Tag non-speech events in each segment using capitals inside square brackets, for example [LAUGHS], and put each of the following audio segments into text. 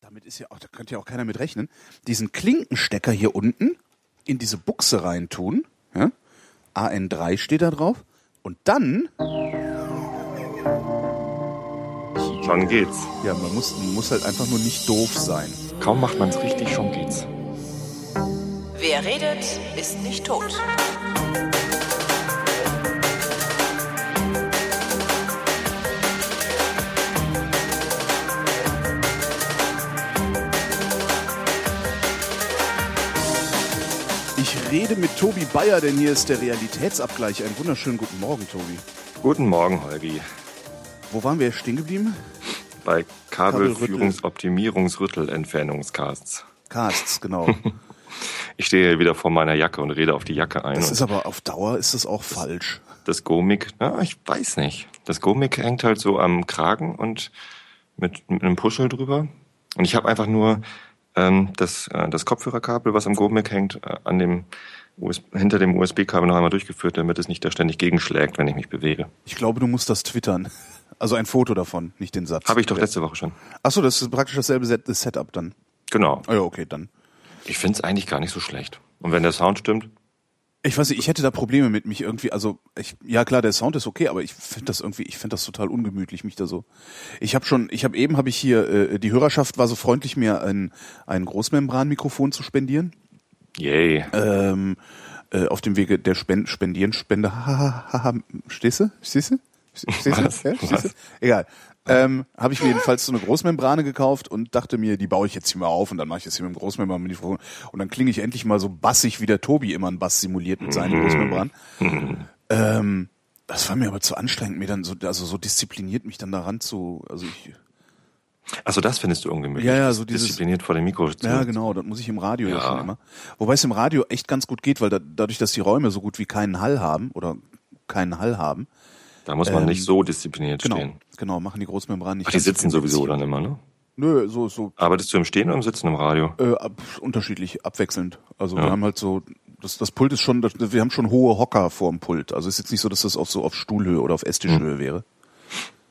damit ist ja auch, da könnte ja auch keiner mit rechnen, diesen Klinkenstecker hier unten in diese Buchse reintun. Ja? AN3 steht da drauf. Und dann, Schon geht's. ja, man muss, man muss halt einfach nur nicht doof sein. Kaum macht man's richtig, schon geht's. Wer redet, ist nicht tot. Rede mit Tobi Bayer, denn hier ist der Realitätsabgleich. Einen wunderschönen guten Morgen, Tobi. Guten Morgen, Holgi. Wo waren wir stehen geblieben? Bei Kabelführungsoptimierungsrüttelentfernungscasts. Casts, genau. [LAUGHS] Ich stehe hier wieder vor meiner Jacke und rede auf die Jacke ein. Das ist aber auf Dauer ist das auch falsch. das Gomik, na, ich weiß nicht. Das Gomik hängt halt so am Kragen und mit, mit einem Puschel drüber. Und ich habe einfach nur das, äh, das Kopfhörerkabel, was am Gomik hängt, äh, an dem US hinter dem USB-Kabel noch einmal durchgeführt, damit es nicht da ständig gegenschlägt, wenn ich mich bewege. Ich glaube, du musst das twittern. Also ein Foto davon, nicht den Satz. Habe ich doch letzte Woche schon. Achso, das ist praktisch dasselbe Set Setup dann. Genau. Ah ja, okay, dann. Ich finde es eigentlich gar nicht so schlecht. Und wenn der Sound stimmt, Ich weiß nicht, ich hätte da Probleme mit mich irgendwie, also ich, ja klar, der Sound ist okay, aber ich finde das irgendwie, ich finde das total ungemütlich, mich da so. Ich habe schon, ich habe eben habe ich hier, äh, die Hörerschaft war so freundlich, mir ein, ein Großmembranmikrofon zu spendieren. yay. Ähm, äh, auf dem Wege der Spend Spendieren, Spende, hahaha, stehst du? Stehst du? Stehst du? Was? Ja? Egal. Ähm, habe ich mir jedenfalls so eine Großmembrane gekauft und dachte mir, die baue ich jetzt hier mal auf und dann mache ich das hier mit dem Großmembranmikrofon und dann klinge ich endlich mal so bassig, wie der Tobi immer einen Bass simuliert mit seinen Großmembran. Ähm, das war mir aber zu anstrengend, mir dann so, also so diszipliniert mich dann daran zu, also ich, Also das findest du ungemütlich. Ja, ja, so dieses- diszipliniert vor dem Mikro. zu- ja genau, das muss ich im Radio ja, Ja. schon immer. Wobei es im Radio echt ganz gut geht, weil da, dadurch, dass die Räume so gut wie keinen Hall haben oder keinen Hall haben, Da muss man Ähm, nicht so diszipliniert genau, stehen. genau, machen die Großmembranen nicht. Ach, die sitzen sowieso dann immer, ne? Nö, so, so Arbeitest du im Stehen oder im Sitzen im Radio? äh, ab, unterschiedlich, abwechselnd. Also wir Ja. haben halt so, das, das Pult ist schon, das, wir haben schon hohe Hocker vor dem Pult. Also es ist jetzt nicht so, dass das auf so auf Stuhlhöhe oder auf Esstischhöhe Hm. wäre,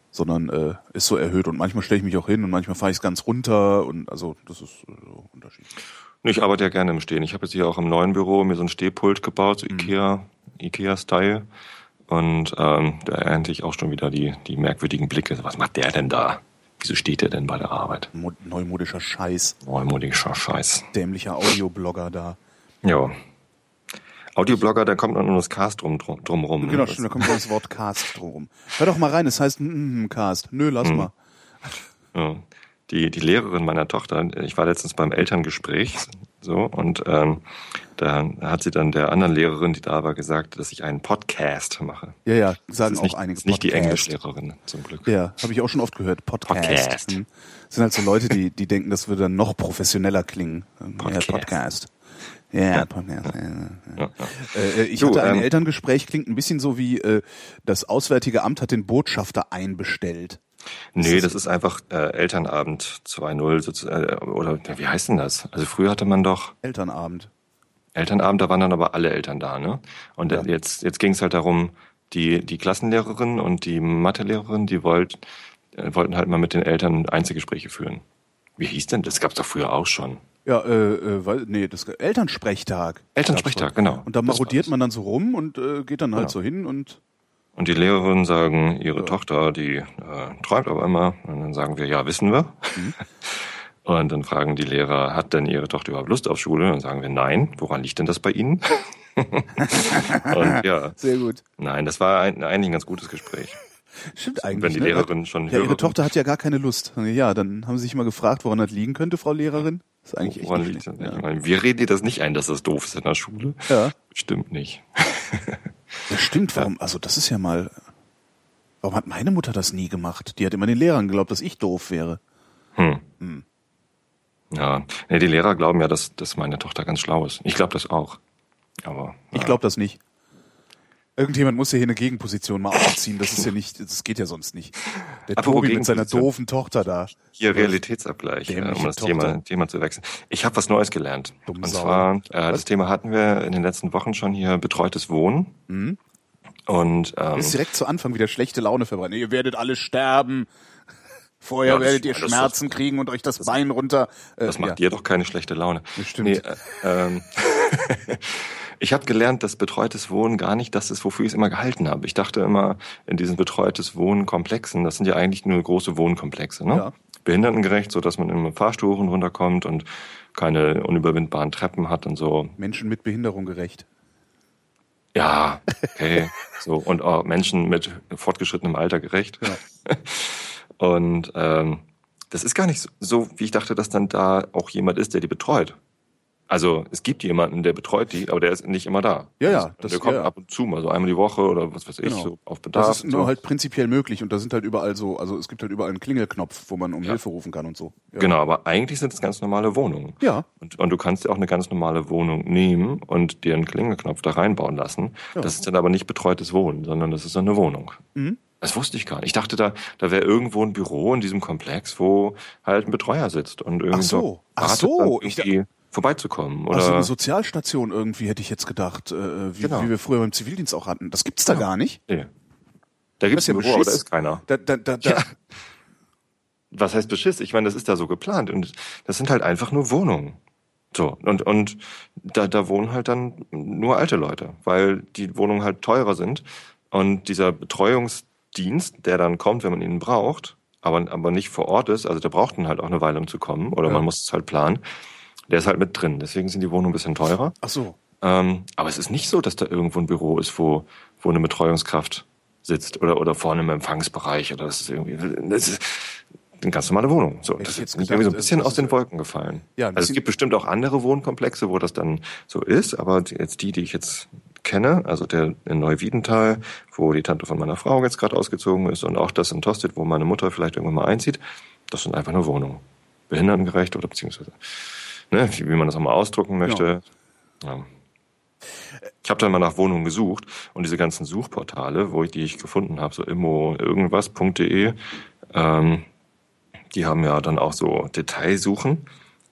sondern äh, ist so erhöht. Und manchmal stelle ich mich auch hin und manchmal fahre ich es ganz runter und also das ist äh, so unterschiedlich. Ich arbeite ja gerne im Stehen. Ich habe jetzt hier auch im neuen Büro mir so ein Stehpult gebaut, so Mhm. Ikea, Ikea-Style. Und ähm, da ernte ich auch schon wieder die, die merkwürdigen Blicke. Was macht der denn da? Wieso steht der denn bei der Arbeit? Mo neumodischer Scheiß, Neumodischer Scheiß. dämlicher Audioblogger da. Ja. Audioblogger, da kommt noch nur das Cast drum, drum, drum rum. ne? Genau, Das- stimmt, da kommt das Wort Cast drum. Hör doch mal rein, es heißt mm, mm, Cast. Nö, lass Hm. mal. Ja. Die, die Lehrerin meiner Tochter, ich war letztens beim Elterngespräch, so, und ähm, da hat sie dann der anderen Lehrerin, die da war, gesagt, dass ich einen Podcast mache. Ja, ja, Das sagen ist auch nicht, einige ist nicht die Podcast. Englischlehrerin, zum Glück. Ja, habe ich auch schon oft gehört. Podcast. Podcast. Hm. Sind halt so Leute, die, die denken, das würde dann noch professioneller klingen. Podcast. Ja, Podcast. Ja, Podcast. Ja, ja. Ja, ja. Äh, ich Du, hatte ein ähm, Elterngespräch, klingt ein bisschen so wie äh, das Auswärtige Amt hat den Botschafter einbestellt. Nee, das ist einfach äh, Elternabend 2.0 sozusagen, äh, oder ja, wie heißt denn das? Also früher hatte man doch Elternabend. Elternabend, da waren dann aber alle Eltern da, ne? Und Ja. jetzt, jetzt ging es halt darum, die, die Klassenlehrerin und die Mathelehrerin, die wollt, äh, wollten halt mal mit den Eltern Einzelgespräche führen. Wie hieß denn das? Das gab's doch früher auch schon. Ja, äh, äh, weil, nee, das Elternsprechtag. Elternsprechtag, genau. Und da marodiert man dann so rum und äh, geht dann halt Genau. so hin und Und die Lehrerinnen sagen, ihre Tochter, die äh, träumt aber immer. Und dann sagen wir, ja, wissen wir. Mhm. [LAUGHS] Und dann fragen die Lehrer, hat denn ihre Tochter überhaupt Lust auf Schule? Und dann sagen wir, nein. Woran liegt denn das bei Ihnen? [LAUGHS] und ja, sehr gut. nein, das war ein, eigentlich ein ganz gutes Gespräch. Stimmt eigentlich. Wenn die ne? Lehrerin schon Ja, ihre Tochter hat ja gar keine Lust. Ja, dann haben sie sich mal gefragt, woran das liegen könnte, Frau Lehrerin. Das ist eigentlich echt Woran nicht liegt das? schlecht. Ich meine, wir reden dir das nicht ein, dass das doof ist in der Schule. Ja. Stimmt nicht. [LAUGHS] Das stimmt, warum? Also das ist ja mal. Warum hat meine Mutter das nie gemacht? Die hat immer den Lehrern geglaubt, dass ich doof wäre. Hm. Ja, nee, die Lehrer glauben ja, dass, dass meine Tochter ganz schlau ist. Ich glaube das auch. Aber Ich glaube das nicht. Irgendjemand muss ja hier eine Gegenposition mal aufziehen. Das ist ja nicht, das geht ja sonst nicht. Der Apropos Tobi mit seiner doofen Tochter da. Hier Realitätsabgleich, äh, um das. Thema, Thema zu wechseln. Ich habe was Neues gelernt. Dumme Und zwar, äh, das Thema hatten wir in den letzten Wochen schon hier, betreutes Wohnen. Mhm. Und ähm, Ist direkt zu Anfang wieder schlechte Laune verbrennen. Ihr werdet alle sterben. Vorher Ja, das- werdet ihr das- Schmerzen kriegen und euch das, Bein runter. Äh, Das macht ja. dir doch keine schlechte Laune. Das stimmt. Nee, äh, ähm, [LAUGHS] ich habe gelernt, dass betreutes Wohnen gar nicht das ist, wofür ich es immer gehalten habe. Ich dachte immer, in diesen betreutes Wohnen-Komplexen, das sind ja eigentlich nur große Wohnkomplexe, ne? Ja. Behindertengerecht, so dass man im Fahrstuhl hoch und runter kommt und keine unüberwindbaren Treppen hat und so. Menschen mit Behinderung gerecht. Ja, okay. [LAUGHS] so und auch Menschen mit fortgeschrittenem Alter gerecht. [LAUGHS] Und ähm, das ist gar nicht so, wie ich dachte, dass dann da auch jemand ist, der die betreut. Also es gibt jemanden, der betreut die, aber der ist nicht immer da. Ja, ja, Also, das- der kommt ja, ja. ab und zu mal so einmal die Woche oder was weiß ich, Genau. so auf Bedarf. Das ist nur so. halt prinzipiell möglich und da sind halt überall so, also es gibt halt überall einen Klingelknopf, wo man um Hilfe rufen kann und so. Ja. Genau, aber eigentlich sind es ganz normale Wohnungen. Ja. Und, und du kannst dir auch eine ganz normale Wohnung nehmen und dir einen Klingelknopf da reinbauen lassen. Ja. Das ist dann aber nicht betreutes Wohnen, sondern das ist dann eine Wohnung. Mhm. Das wusste ich gar nicht. Ich dachte, da, da wäre irgendwo ein Büro in diesem Komplex, wo halt ein Betreuer sitzt und irgendwie Ach so. Ach so. Ich vorbeizukommen. Oder Also eine Sozialstation irgendwie hätte ich jetzt gedacht, äh, wie, Genau. wie wir früher beim Zivildienst auch hatten. Das gibt's da gar nicht. nee. Da gibt es ja Büro, aber da ist keiner. Da, da, da, da, Ja. Was heißt Beschiss? Ich meine, das ist da so geplant und das sind halt einfach nur Wohnungen. So, und, und da, da wohnen halt dann nur alte Leute, weil die Wohnungen halt teurer sind. Und dieser Betreuungsdienst, der dann kommt, wenn man ihn braucht, aber, aber nicht vor Ort ist, also der braucht dann halt auch eine Weile, um zu kommen, oder Ja. man muss es halt planen, der ist halt mit drin. Deswegen sind die Wohnungen ein bisschen teurer. Ach so. Ähm, aber es ist nicht so, dass da irgendwo ein Büro ist, wo, wo eine Betreuungskraft sitzt oder, oder vorne im Empfangsbereich oder das ist irgendwie, das ist eine ganz normale Wohnung. So, das ist irgendwie so ein bisschen das aus den Wolken gefallen. Ja, also es bisschen- gibt bestimmt auch andere Wohnkomplexe, wo das dann so ist, aber jetzt die, die ich jetzt kenne, also der in Neuwiedental, wo die Tante von meiner Frau jetzt gerade ausgezogen ist und auch das in Tosted, wo meine Mutter vielleicht irgendwann mal einzieht, das sind einfach nur Wohnungen. Behindertengerecht oder beziehungsweise, ne, wie, wie man das auch mal ausdrucken möchte. Ja. Ich habe dann mal nach Wohnungen gesucht und diese ganzen Suchportale, wo ich die ich gefunden habe, so immo irgendwas.de, ähm, die haben ja dann auch so Detailsuchen.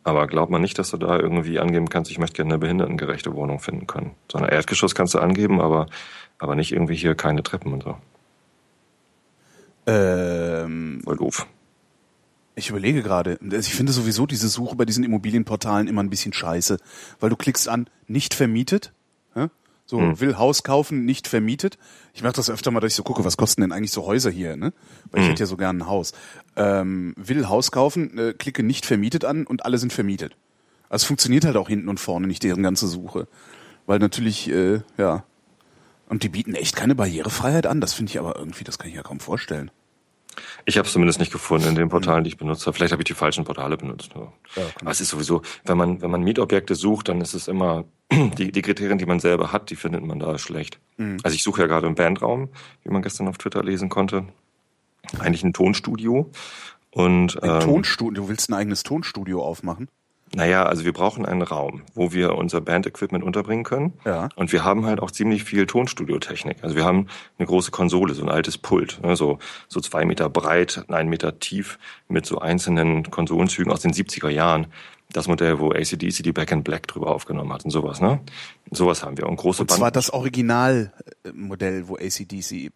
Aber glaubt man nicht, dass du da irgendwie angeben kannst, ich möchte gerne eine behindertengerechte Wohnung finden können. So ein Erdgeschoss kannst du angeben, aber, aber nicht irgendwie hier keine Treppen und so. Ähm, Voll doof. Ich überlege gerade. Also Ich finde sowieso diese Suche bei diesen Immobilienportalen immer ein bisschen scheiße, weil du klickst an nicht vermietet. ja? So, Hm. will Haus kaufen, nicht vermietet. Ich mache das öfter mal, dass ich so gucke, was kosten denn eigentlich so Häuser hier, ne? Weil ich Hm. hätte ja so gern ein Haus. Ähm, will Haus kaufen, äh, klicke nicht vermietet an und alle sind vermietet. Also es funktioniert halt auch hinten und vorne nicht deren ganze Suche. Weil natürlich, äh, ja. Und die bieten echt keine Barrierefreiheit an. Das finde ich aber irgendwie, das kann ich ja kaum vorstellen. Ich habe es zumindest nicht gefunden in den Portalen, die ich benutzt habe. Vielleicht habe ich die falschen Portale benutzt. Ja. Aber es ist sowieso, wenn man, wenn man Mietobjekte sucht, dann ist es immer, [CLEARS THROAT] die, die Kriterien, die man selber hat, die findet man da schlecht. Mhm. Also ich suche ja gerade einen Bandraum, wie man gestern auf Twitter lesen konnte. Eigentlich ein Tonstudio. Und Ein ähm, Tonstudio, du willst ein eigenes Tonstudio aufmachen? Naja, also wir brauchen einen Raum, wo wir unser Bandequipment unterbringen können. Ja. Und wir haben halt auch ziemlich viel Tonstudiotechnik. Also wir haben eine große Konsole, so ein altes Pult, ne, so, so zwei Meter breit, ein Meter tief, mit so einzelnen Konsolenzügen aus den 70er Jahren. Das Modell, wo ACDC die Back in Black drüber aufgenommen hat und sowas, ne? Sowas haben wir. Und große Und zwar das Originalmodell, wo ACDC.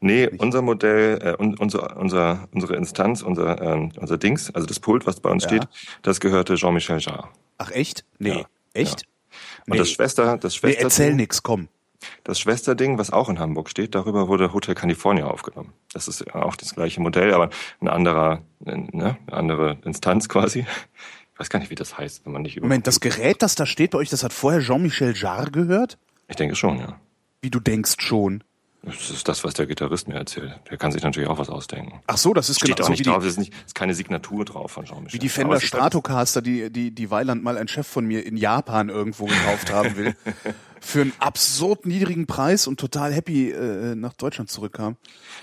Nee, unser Modell, äh, un, unser, unser, unsere Instanz, unser, ähm, unser Dings, also das Pult, was bei uns Ja. steht, das gehörte Jean-Michel Jarre. Ach echt? Nee. Ja. Echt? Und Nee. das Schwester, das Nee, Schwester, erzähl nix, komm. das Schwesterding, was auch in Hamburg steht, darüber wurde Hotel California aufgenommen. Das ist ja auch das gleiche Modell, aber ein anderer, ne, eine andere Instanz quasi. Ich weiß gar nicht, wie das heißt, wenn man nicht über. Moment, das Gerät, das da steht bei euch, das hat vorher Jean-Michel Jarre gehört? Ich denke schon, ja. Wie du denkst schon. Das ist das, was der Gitarrist mir erzählt. Der kann sich natürlich auch was ausdenken. Ach so, das ist Steht genau auch so nicht wie die, drauf, es ist, nicht, ist keine Signatur drauf von Jean-Michel. wie die Fender halt- Stratocaster, die, die, die Weiland mal ein Chef von mir in Japan irgendwo gekauft haben will. [LAUGHS] Für einen absurd niedrigen Preis und total happy äh, nach Deutschland zurückkam.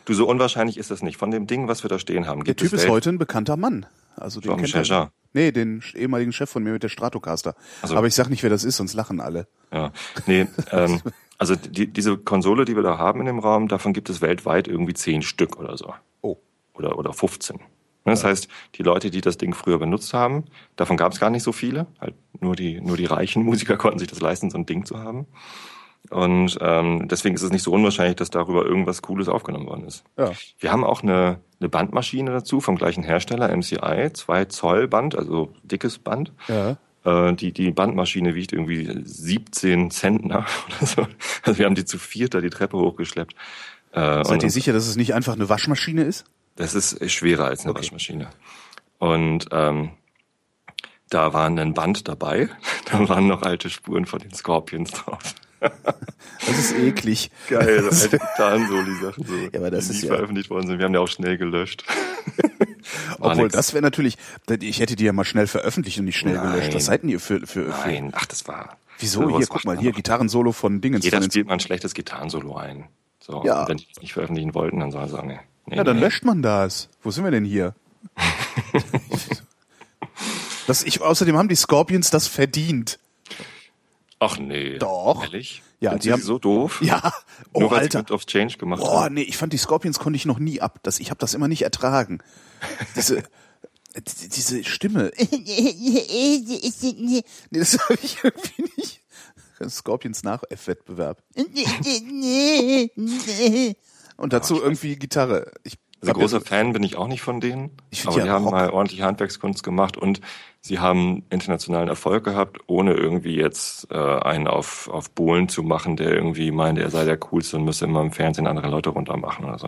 Du, so unwahrscheinlich ist das nicht. Von dem Ding, was wir da stehen haben, Der gibt Typ es ist heute ein bekannter Mann. Also den kennt er. Nee, den ehemaligen Chef von mir mit der Stratocaster. Ach so. Aber ich sag nicht, wer das ist, sonst lachen alle. Ja, nee, [LAUGHS] ähm, also die, diese Konsole, die wir da haben in dem Raum, davon gibt es weltweit irgendwie zehn Stück oder so. Oh. Oder, oder 15. Ne, Das heißt, die Leute, die das Ding früher benutzt haben, davon gab es gar nicht so viele. Halt nur die, nur die reichen [LAUGHS] Musiker konnten sich das leisten, so ein Ding zu haben. Und ähm, deswegen ist es nicht so unwahrscheinlich, dass darüber irgendwas Cooles aufgenommen worden ist. Ja. Wir haben auch eine, eine Bandmaschine dazu vom gleichen Hersteller, MCI, 2 Zoll Band, also dickes Band. Ja. Äh, die, die Bandmaschine wiegt irgendwie 17 Zentner [LAUGHS] oder so. Also wir haben die zu viert da die Treppe hochgeschleppt. Äh, Seid ihr sicher, dass es nicht einfach eine Waschmaschine ist? Das ist schwerer als eine Okay. Waschmaschine. Und ähm, da war ein Band dabei. [LAUGHS] Da waren noch alte Spuren von den Scorpions drauf. [LAUGHS] Das ist eklig. Geil, so alte Gitarren-Soli-Sachen, so, Ja, aber das die ist ja- veröffentlicht worden sind. Wir haben die auch schnell gelöscht. [LAUGHS] Obwohl, nix. das wäre natürlich, ich hätte die ja mal schnell veröffentlicht und nicht schnell Nein. gelöscht. Was seid denn ihr für, für, Nein, ach, das war. Wieso? Hier, guck mal, hier. Gitarrensolo von Dingens. Jeder spielt mal ein schlechtes Gitarrensolo ein. So, Ja. und wenn die es nicht veröffentlichen wollten, dann sollen sie sagen, nee. Nee Ja, dann nee. löscht man das. Wo sind wir denn hier? [LAUGHS] das, ich, außerdem haben die Scorpions das verdient. Ach nee. Doch. Ehrlich? Ja, Sind die sie haben- so doof? Ja, oh Nur weil sie Alter. mit auf Change gemacht Boah, haben. nee, ich fand die Scorpions konnte ich noch nie ab. Das, ich habe das immer nicht ertragen. Diese, die- diese Stimme. [LAUGHS] Nee, das habe ich irgendwie nicht. Scorpions nach F-Wettbewerb. [LAUGHS] Und dazu irgendwie Gitarre. Ich Also großer Fan bin ich auch nicht von denen. Ich aber ja die haben Rock- mal ordentlich Handwerkskunst gemacht und sie haben internationalen Erfolg gehabt, ohne irgendwie jetzt äh, einen auf, auf Bohlen zu machen, der irgendwie meint, er sei der Coolste und müsse immer im Fernsehen andere Leute runtermachen oder so.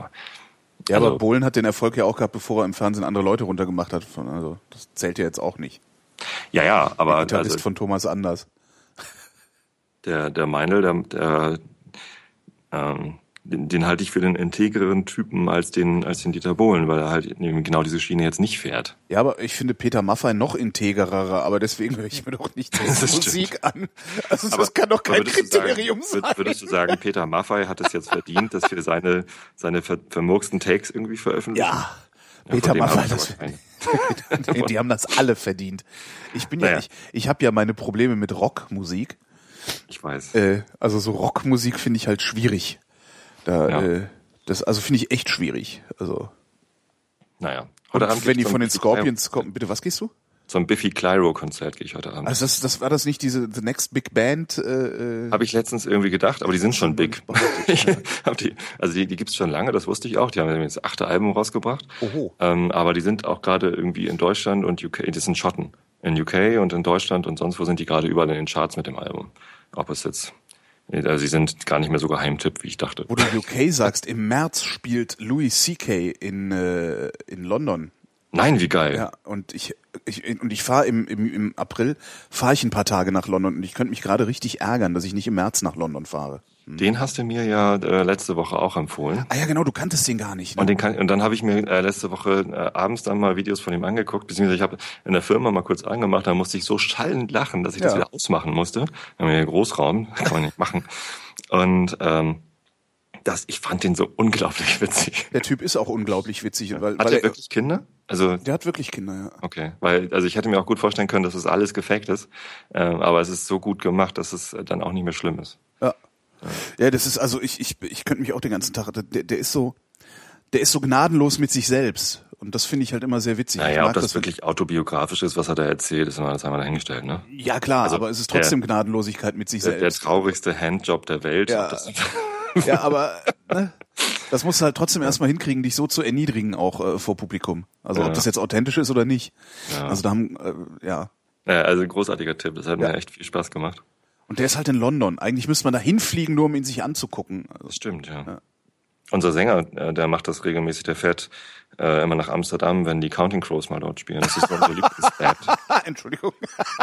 Ja, aber Also- Bohlen hat den Erfolg ja auch gehabt, bevor er im Fernsehen andere Leute runtergemacht hat. Also das zählt ja jetzt auch nicht. Ja, ja, aber Gitarrist also, von Thomas Anders. der, der Meinl, der, der ähm, den, den halte ich für den integreren Typen als den, als den Dieter Bohlen, weil er halt eben genau diese Schiene jetzt nicht fährt. Ja, aber ich finde Peter Maffay noch integerer, aber deswegen höre ich mir doch nicht [LAUGHS] stimmt. Musik an. Also das kann doch kein aber Kriterium sagen, sein. würd- Würdest du sagen, Peter Maffay hat es jetzt verdient, dass wir seine, seine ver vermurksten Takes irgendwie veröffentlichen? ja, Ja, Peter Maffay, das, aber die, [LAUGHS] die haben das alle verdient. Ich bin ja, Naja. ich, ich habe ja meine Probleme mit Rockmusik. Ich weiß. Äh, also so Rockmusik finde ich halt schwierig. Da, Ja. äh, das, also finde ich echt schwierig. Also naja. Heute Abend wenn die von den Scorpions kommen, bitte, was gehst du? Zum Biffy Clyro Konzert gehe ich heute Abend. Also das, das war das nicht diese The Next Big Band? Äh, äh, Habe ich letztens irgendwie gedacht, aber die sind schon big. [LAUGHS] Ich hab die, also die, die gibt's schon lange, das wusste ich auch. Die haben jetzt das achte Album rausgebracht. Oho. Ähm, aber die sind auch gerade irgendwie in Deutschland und UK, die sind Schotten. In UK und in Deutschland und sonst wo sind die gerade überall in den Charts mit dem Album. Ob es jetzt, also sie sind gar nicht mehr so Geheimtipp, wie ich dachte. Wo du UK sagst, im März spielt Louis C.K. in, äh, in London. Nein, wie geil. Ja, und ich, ich und ich fahre im, im, im April fahre ich ein paar Tage nach London und ich könnte mich gerade richtig ärgern, dass ich nicht im März nach London fahre. Den hast du mir ja äh, letzte Woche auch empfohlen. Ah ja, genau, du kanntest den gar nicht. Ne? Und, den kann, und dann habe ich mir äh, letzte Woche äh, abends dann mal Videos von ihm angeguckt, beziehungsweise ich habe in der Firma mal kurz angemacht, da musste ich so schallend lachen, dass ich das Ja. wieder ausmachen musste. Wir haben ja Großraum, [LAUGHS] kann man nicht machen. Und ähm, das, ich fand den so unglaublich [LAUGHS] witzig. Der Typ ist auch unglaublich witzig, weil, Hat weil er wirklich Kinder? Also der hat wirklich Kinder, ja. okay, weil also ich hätte mir auch gut vorstellen können, dass es alles gefaked ist, äh, aber es ist so gut gemacht, dass es dann auch nicht mehr schlimm ist. Ja. Ja, das ist also ich ich ich könnte mich auch den ganzen Tag der, der ist so der ist so gnadenlos mit sich selbst und das finde ich halt immer sehr witzig. Naja, ob mag das, wirklich autobiografisch ist, was er da erzählt, ist immer das einmal dahingestellt, ne? Ja, klar, Also aber es ist der- trotzdem Gnadenlosigkeit mit sich Der, der selbst. traurigste Handjob der Welt. Ja. Das, [LAUGHS] [LAUGHS] Ja, aber ne, das musst du halt trotzdem erstmal hinkriegen, dich so zu erniedrigen auch äh, vor Publikum. Also Ja. ob das jetzt authentisch ist oder nicht. Ja. Also da haben äh, ja Ja, also ein großartiger Tipp. Das hat Ja. mir echt viel Spaß gemacht. Und der ist halt in London. Eigentlich müsste man da hinfliegen, nur um ihn sich anzugucken. Also, Das stimmt, ja. Ja. Unser Sänger, äh, der macht das regelmäßig. Der fährt äh, immer nach Amsterdam, wenn die Counting Crows mal dort spielen. Das ist unsere [LAUGHS] Lieblingsband. [LAUGHS] Entschuldigung.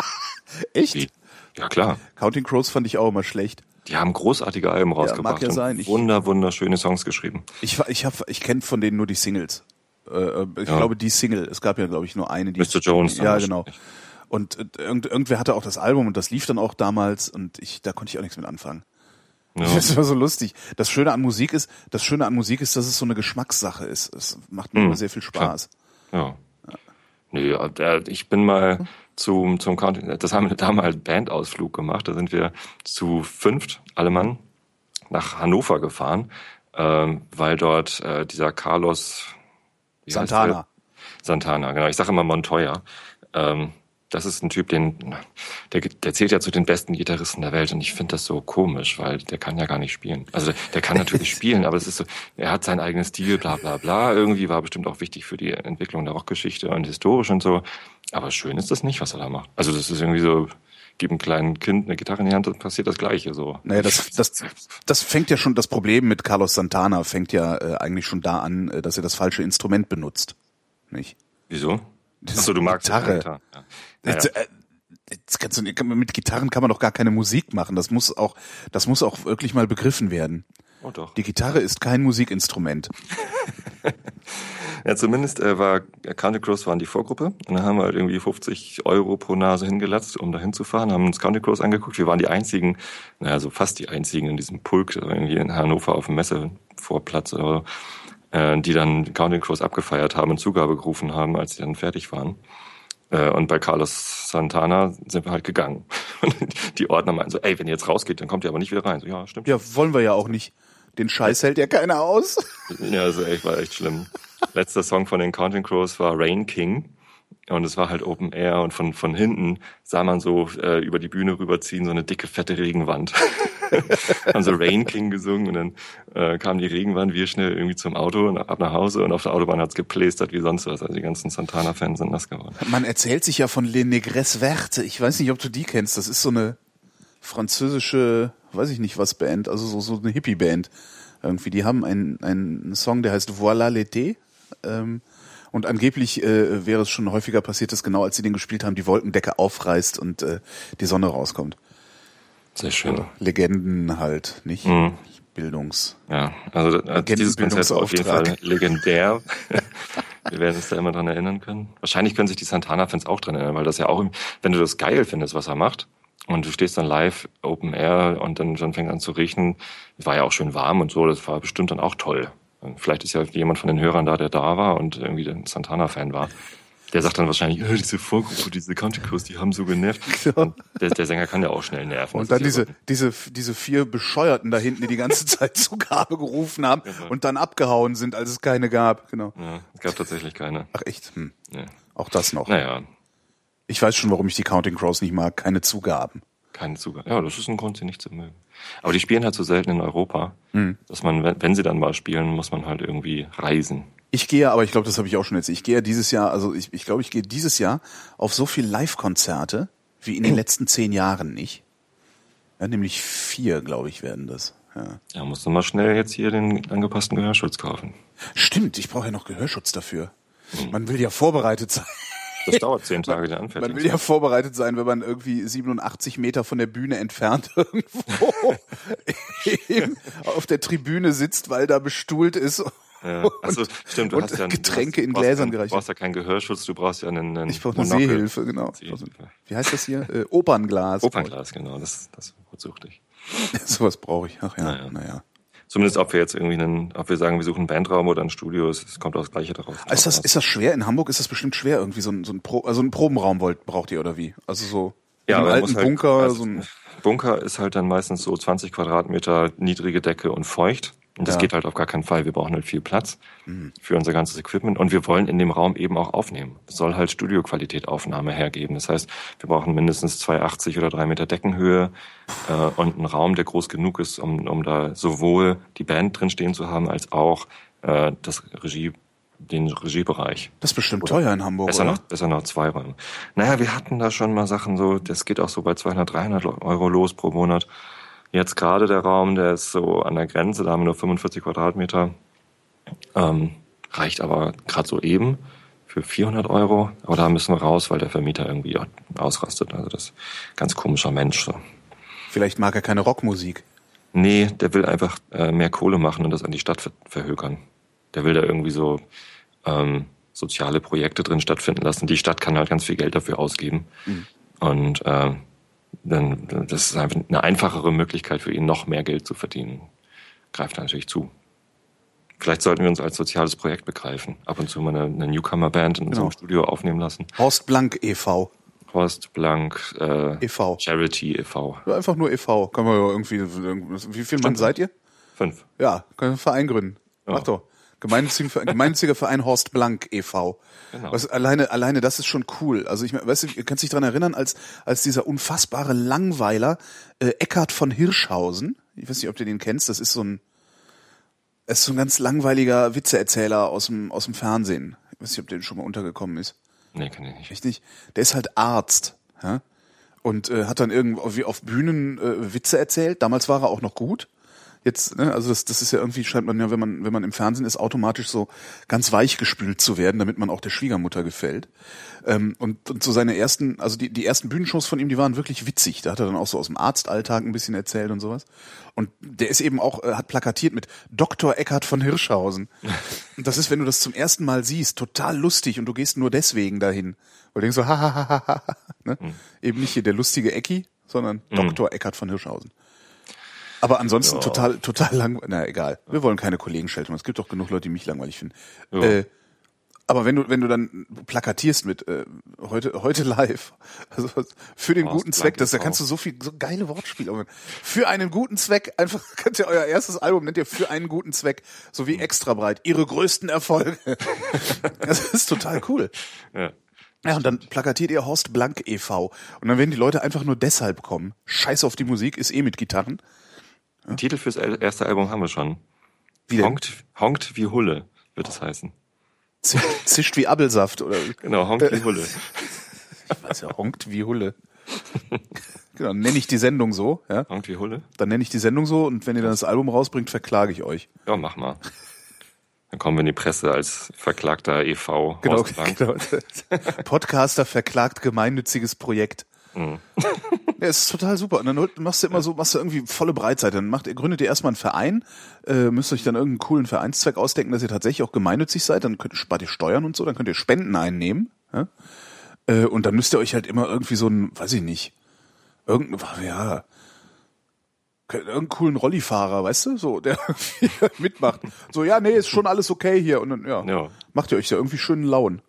[LAUGHS] Echt? Die, ja klar. Counting Crows fand ich auch immer schlecht. Die haben großartige Alben rausgebracht ja und sein. Ich- wunder, wunderschöne Songs geschrieben. Ich ich hab, ich kenne von denen nur die Singles. Äh, äh, ich Ja. glaube die Single. Es gab ja glaube ich nur eine. Die Mr. Jones Ja, genau. wahrscheinlich. Und äh, irgend, irgendwer hatte auch das Album und das lief dann auch damals und ich da konnte ich auch nichts mit anfangen. Ja. [LAUGHS] Das war so lustig. Das Schöne an Musik ist, das Schöne an Musik ist, dass es so eine Geschmackssache ist. Es macht mir Mhm, immer sehr viel Spaß. Ja. Nee, ja, der- ich bin mal zum, zum Counting, das haben wir [LAUGHS] da mal einen Bandausflug gemacht. Da sind wir zu fünft, alle Mann, nach Hannover gefahren, ähm, weil dort äh, dieser Carlos Santana. Santana, genau. Ich sage immer Montoya. Ähm, das ist ein Typ, den, der, der zählt ja zu den besten Gitarristen der Welt und ich finde das so komisch, weil der kann ja gar nicht spielen. Also der kann natürlich [LAUGHS] spielen, aber es ist so, er hat sein eigenes Stil, bla bla bla. Irgendwie war bestimmt auch wichtig für die Entwicklung der Rockgeschichte und historisch und so. Aber schön ist das nicht, was er da macht. Also das ist irgendwie so, gib einem kleinen Kind eine Gitarre in die Hand, dann passiert das Gleiche so. Naja, das, das, das fängt ja schon, das Problem mit Carlos Santana fängt ja äh, eigentlich schon da an, äh, dass er das falsche Instrument benutzt. Nicht? Wieso? Das Achso, du magst Gitarre. Gitarre. Ja. Naja. äh, jetzt kannst du, mit Gitarren kann man doch gar keine Musik machen. Das muss auch, das muss auch wirklich mal begriffen werden. Oh doch. Die Gitarre ist kein Musikinstrument. [LAUGHS] Ja, zumindest äh, war County Cross waren die Vorgruppe und dann haben wir halt irgendwie 50 Euro pro Nase hingelatzt, um da hinzufahren, haben uns County Cross angeguckt. Wir waren die einzigen, naja, so fast die einzigen in diesem Pulk, irgendwie in Hannover auf dem Messevorplatz oder so, äh, die dann County Cross abgefeiert haben und Zugabe gerufen haben, als sie dann fertig waren. Äh, Und bei Carlos Santana sind wir halt gegangen. Und [LAUGHS] die Ordner meinten so, ey, wenn ihr jetzt rausgeht, dann kommt ihr aber nicht wieder rein. So, ja, stimmt. Ja, wollen wir ja auch nicht. Den Scheiß hält ja keiner aus. Ja, also echt, war echt schlimm. Letzter Song von den Counting Crows war Rain King. Und es war halt Open Air und von, von hinten sah man so äh, über die Bühne rüberziehen, so eine dicke, fette Regenwand. [LAUGHS] Haben so Rain King gesungen und dann äh, kam die Regenwand, wir schnell irgendwie zum Auto und ab nach Hause und auf der Autobahn hat's geplästert wie sonst was. Also die ganzen Santana-Fans sind nass geworden. Man erzählt sich ja von Les Negres Vertes. Ich weiß nicht, ob du die kennst. Das ist so eine französische, weiß ich nicht was Band, also so, so eine Hippie-Band. Irgendwie, die haben einen, einen Song, der heißt Voilà l'été. Ähm, und angeblich äh, wäre es schon häufiger passiert, dass genau als sie den gespielt haben, die Wolkendecke aufreißt und äh, die Sonne rauskommt. Sehr schön. Legenden halt, nicht? Mhm. Bildungs. Ja, also äh, dieses Konzert war auf jeden Fall legendär. [LAUGHS] Wir werden uns da immer dran erinnern können. Wahrscheinlich können sich die Santana-Fans auch dran erinnern, weil das ja auch, im- wenn du das geil findest, was er macht, und du stehst dann live, Open Air, und dann, dann fängt an zu riechen, es war ja auch schön warm und so, das war bestimmt dann auch toll. Vielleicht ist ja jemand von den Hörern da, der da war und irgendwie ein Santana-Fan war. Der sagt dann wahrscheinlich, äh, diese Vorgruppe, diese Country Crews, die haben so genervt. [LAUGHS] Und der, der Sänger kann ja auch schnell nerven. Und Das dann ist ja diese, diese, diese vier Bescheuerten da hinten, die die ganze [LAUGHS] Zeit Zugabe gerufen haben Genau. und dann abgehauen sind, als es keine gab. Genau. Ja, es gab tatsächlich keine. Ach echt? Hm. Ja. Auch das noch. Naja, Ich weiß schon, warum ich die Counting Crows nicht mag. Keine Zugaben. Keine Zugabe. Ja, das ist ein Grund, sie nicht zu mögen. Aber die spielen halt so selten in Europa, Hm. dass man, wenn, sie dann mal spielen, muss man halt irgendwie reisen. Ich gehe, aber ich glaube, das habe ich auch schon jetzt. Ich gehe dieses Jahr, also ich, ich glaube, ich gehe dieses Jahr auf so viel Live-Konzerte wie in den letzten zehn Jahren nicht. Ja, nämlich vier, glaube ich, werden das. Ja. Ja, musst du mal schnell jetzt hier den angepassten Gehörschutz kaufen. Stimmt, ich brauche ja noch Gehörschutz dafür. Man will ja vorbereitet [LAUGHS] sein. Das dauert zehn Tage, der Man Anfertigung. will ja vorbereitet sein, wenn man irgendwie 87 Meter von der Bühne entfernt [LAUGHS] irgendwo [LAUGHS] eben auf der Tribüne sitzt, weil da bestuhlt ist. Ja. Achso, stimmt, du und hast ja Getränke du in Gläsern gereicht. Du brauchst ja keinen Gehörschutz, du brauchst ja einen, einen Ich brauche eine Monokel. Seehilfe, genau. Seehilfe. Wie heißt das hier? Äh, Opernglas. Opernglas, genau, das, das suchte ich. [LAUGHS] Sowas brauche ich. Ach ja, Naja. naja. Zumindest ob wir jetzt irgendwie einen, ob wir sagen, wir suchen einen Bandraum oder ein Studio, es, es kommt auch das Gleiche daraus. Ist das, ist das schwer? In Hamburg ist das bestimmt schwer, irgendwie so ein, so ein Pro, also einen Probenraum wollt, braucht ihr oder wie? Also so Ja, einen alten halt- Bunker, also, so ein, Bunker ist halt dann meistens so 20 Quadratmeter niedrige Decke und feucht. Und das Ja. Mhm. geht halt auf gar keinen Fall. Wir brauchen halt viel Platz für unser ganzes Equipment. Und wir wollen in dem Raum eben auch aufnehmen. Es soll halt Studioqualität Aufnahme hergeben. Das heißt, wir brauchen mindestens 2,80 oder drei Meter Deckenhöhe äh, und einen Raum, der groß genug ist, um, um da sowohl die Band drin stehen zu haben, als auch äh, das Regie, den Regiebereich. das ist bestimmt teuer in Hamburg, Besser oder? noch, besser noch zwei Räume. Naja, wir hatten da schon mal Sachen so, das geht auch so bei 200, 300 Euro los pro Monat. Jetzt gerade der Raum, der ist so an der Grenze, da haben wir nur 45 Quadratmeter. Ähm, reicht aber gerade so eben für 400 Euro. Aber da müssen wir raus, weil der Vermieter irgendwie ausrastet. Also das ist ein ganz komischer Mensch. So. Vielleicht mag er keine Rockmusik. Nee, der will einfach äh, mehr Kohle machen und das an die Stadt ver verhökern. Der will da irgendwie so ähm, soziale Projekte drin stattfinden lassen. Die Stadt kann halt ganz viel Geld dafür ausgeben. Und äh, dann, das ist einfach eine einfachere Möglichkeit für ihn, noch mehr Geld zu verdienen. Greift er natürlich zu. Vielleicht sollten wir uns als soziales Projekt begreifen. Ab und zu mal eine, eine Newcomer-Band in unserem Genau. Studio aufnehmen lassen. Horst Blank e.V. Horst Blank, äh, e.V. Charity e.V. Einfach nur e.V. Können wir irgendwie, wie viel Mann seid ihr? Fünf. Ja, können wir einen Verein gründen. Ja. Mach doch. Gemeinnütziger, Gemeinnütziger Verein Horst Blank e.V. Genau. Was alleine, alleine das ist schon cool. Also ich weißt du, kannst dich dran erinnern, als, als dieser unfassbare Langweiler äh, Eckhard von Hirschhausen, ich weiß nicht, ob du den kennst, das ist so ein, das ist so ein ganz langweiliger Witzeerzähler aus dem, aus dem Fernsehen. Ich weiß nicht, ob der schon mal untergekommen ist. Nee, kann ich nicht. Nicht? Der ist halt Arzt, ja? Und äh, hat dann irgendwie auf Bühnen äh, Witze erzählt. Damals war er auch noch gut. Jetzt, ne, also das, das ist ja irgendwie, scheint man ja, wenn man, wenn man im Fernsehen ist, automatisch so ganz weich gespült zu werden, damit man auch der Schwiegermutter gefällt. Ähm, und, und so seine ersten, also die, die ersten Bühnenshows von ihm, die waren wirklich witzig. Da hat er dann auch so aus dem Arztalltag ein bisschen erzählt und sowas. Und der ist eben auch, äh, hat plakatiert mit Dr. Eckhard von Hirschhausen. [LAUGHS] Und das ist, wenn du das zum ersten Mal siehst, total lustig und du gehst nur deswegen dahin. Weil du denkst so, hahaha, ne? Eben nicht hier der lustige Ecki, sondern Dr. Eckhard von Hirschhausen. Aber ansonsten Ja. total, total langweilig. Na egal. Wir wollen keine Kollegen schelten. Es gibt doch genug Leute, die mich langweilig finden. Ja. Äh, aber wenn du, wenn du dann plakatierst mit äh, heute, heute live, also für den Horst guten Zweck, das, da kannst du so viel, so geile Wortspiele. machen. Für einen guten Zweck, einfach [LAUGHS] könnt ihr euer erstes Album nennt ihr für einen guten Zweck, so wie extra breit. Ihre größten Erfolge. [LAUGHS] das ist total cool. Ja. Ja, und dann plakatiert ihr Horst Blank e.V. Und dann werden die Leute einfach nur deshalb kommen. Scheiß auf die Musik, ist eh mit Gitarren. Den Titel fürs erste Album haben wir schon. Wie denn? Honkt, honkt wie Hulle, wird es heißen. Zischt, wie Appelsaft oder [LAUGHS] Genau, honkt wie Hulle. [LAUGHS] was ja honkt wie Hulle. [LAUGHS] genau, nenne ich die Sendung so, ja. Honkt wie Hulle? Dann nenne ich die Sendung so und wenn ihr dann das Album rausbringt, verklage ich euch. Ja, mach mal. Dann kommen wir in die Presse als verklagter EV. Genau, genau. Podcaster verklagt gemeinnütziges Projekt. Mhm. Ja, es ist total super. Und dann machst du immer so, machst du irgendwie volle Breitseite. Dann macht ihr, gründet ihr erstmal einen Verein, äh, müsst euch dann irgendeinen coolen Vereinszweck ausdenken, dass ihr tatsächlich auch gemeinnützig seid, dann könnt, spart ihr Steuern und so, dann könnt ihr Spenden einnehmen. Ja? Äh, und dann müsst ihr euch halt immer irgendwie so ein, weiß ich nicht, irgendein, ja, irgendeinen coolen Rollifahrer, weißt du, so, der [LAUGHS] mitmacht. So, ja, nee, ist schon alles okay hier. Und dann, ja, Ja. macht ihr euch da irgendwie schönen Lauen.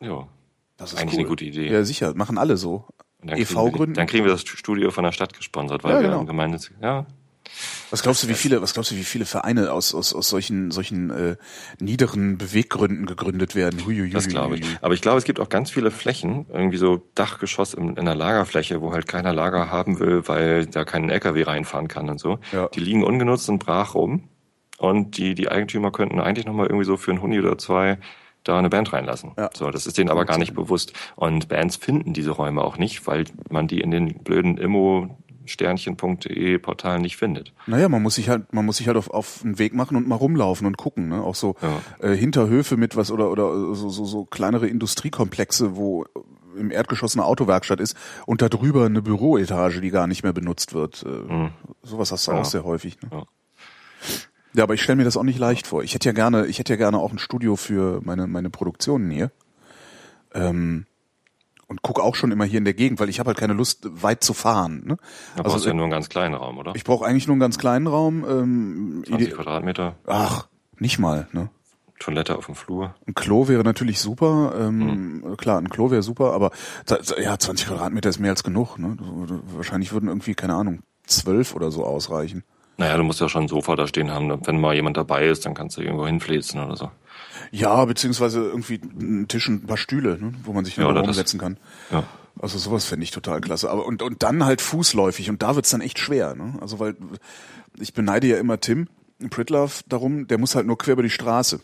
Ja. Das ist Eigentlich cool. eine gute Idee. Ja, sicher, machen alle so. EV kriegen wir- gründen. Dann kriegen wir das Studio von der Stadt gesponsert, weil Ja, wir genau. haben gemeinnützig. Ja, Was glaubst du, wie viele, was glaubst du, wie viele Vereine aus, aus, aus solchen, solchen äh, niederen Beweggründen gegründet werden? Hui, hui, das glaube ich. Aber ich glaube, es gibt auch ganz viele Flächen, irgendwie so Dachgeschoss in, in einer Lagerfläche, wo halt keiner Lager haben will, weil da kein LKW reinfahren kann und so. Ja. Die liegen ungenutzt und brach rum. Und die, die Eigentümer könnten eigentlich nochmal irgendwie so für einen Huni oder zwei da eine Band reinlassen. Ja. So, das ist denen aber gar nicht bewusst. Und Bands finden diese Räume auch nicht, weil man die in den blöden Immo sternchen.de Portalen nicht findet. Naja, man muss sich halt, man muss sich halt auf, auf einen Weg machen und mal rumlaufen und gucken, ne? Auch so Ja. äh, Hinterhöfe mit was oder oder so, so, so kleinere Industriekomplexe, wo im Erdgeschoss eine Autowerkstatt ist und da drüber eine Büroetage, die gar nicht mehr benutzt wird. Äh, Sowas hast du Ja. auch sehr häufig. Ne? Ja. Ja, aber ich stelle mir das auch nicht leicht vor. Ich hätte ja gerne, ich hätte ja gerne auch ein Studio für meine meine Produktionen hier. Ähm, und guck auch schon immer hier in der Gegend, weil ich habe halt keine Lust, weit zu fahren. Ne? Da brauchst du ja nur einen ganz kleinen Raum, oder? ich brauche eigentlich nur einen ganz kleinen Raum. Ähm, 20 ide- Quadratmeter, Ach, nicht mal. Ne? Toilette auf dem Flur. Ein Klo wäre natürlich super. Ähm, Klar, ein Klo wäre super, aber ja, 20 Quadratmeter ist mehr als genug. Ne? Wahrscheinlich würden irgendwie, keine Ahnung, zwölf oder so ausreichen. Naja, du musst ja schon ein Sofa da stehen haben. Wenn mal jemand dabei ist, dann kannst du irgendwo hinflitzen oder so. Ja, beziehungsweise irgendwie ein Tisch und ein paar Stühle, ne? wo man sich Ja, rumsetzen kann. Ja. Also sowas fände ich total klasse. Aber und, und dann halt fußläufig und da wird's dann echt schwer. Ne? Also weil ich beneide ja immer Tim Pritlove darum, der muss halt nur quer über die Straße.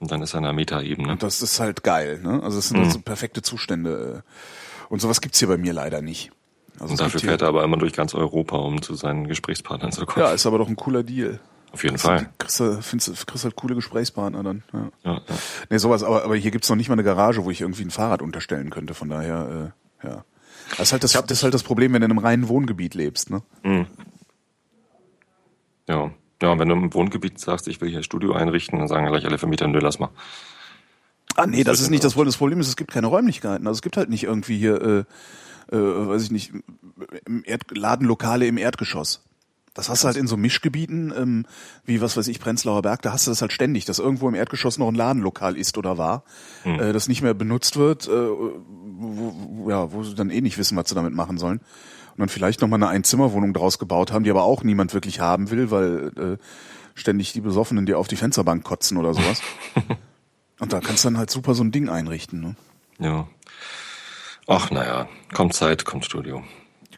Und dann ist er in der Metaebene. Und das ist halt geil. Ne? Also das sind Mhm. halt so perfekte Zustände. äh. Und sowas gibt's hier bei mir leider nicht. Also Und es dafür fährt er aber immer durch ganz Europa, um zu seinen Gesprächspartnern zu kommen. Ja, ist aber doch ein cooler Deal. Auf jeden Fall. Kriegst du, findest, du- kriegst halt coole Gesprächspartner dann. Ja. Ja, ja. Nee, sowas, aber, aber hier gibt's noch nicht mal eine Garage, wo ich irgendwie ein Fahrrad unterstellen könnte. Von daher, äh, ja. Das ist, halt das, das ist halt das Problem, wenn du in einem reinen Wohngebiet lebst. Ne? ja. Ja, und wenn du im Wohngebiet sagst, ich will hier Studio einrichten, dann sagen gleich alle Vermieter, nö, lass mal. Ah, nee, das wird ist nicht dann das Problem. Das Problem ist, es gibt keine Räumlichkeiten. Also es gibt halt nicht irgendwie hier, äh, äh, weiß ich nicht, im Erd Ladenlokale im Erdgeschoss. Das hast du halt in so Mischgebieten, ähm, wie was weiß ich, Prenzlauer Berg, da hast du das halt ständig, dass irgendwo im Erdgeschoss noch ein Ladenlokal ist oder war, Hm. äh, das nicht mehr benutzt wird, äh, wo, wo, ja, wo sie dann eh nicht wissen, was sie damit machen sollen. Und dann vielleicht nochmal eine Einzimmerwohnung draus gebaut haben, die aber auch niemand wirklich haben will, weil äh, ständig die Besoffenen dir auf die Fensterbank kotzen oder sowas. [LAUGHS] Und da kannst du dann halt super so ein Ding einrichten. Ne? Ja. Ach, naja, kommt Zeit, kommt Studio.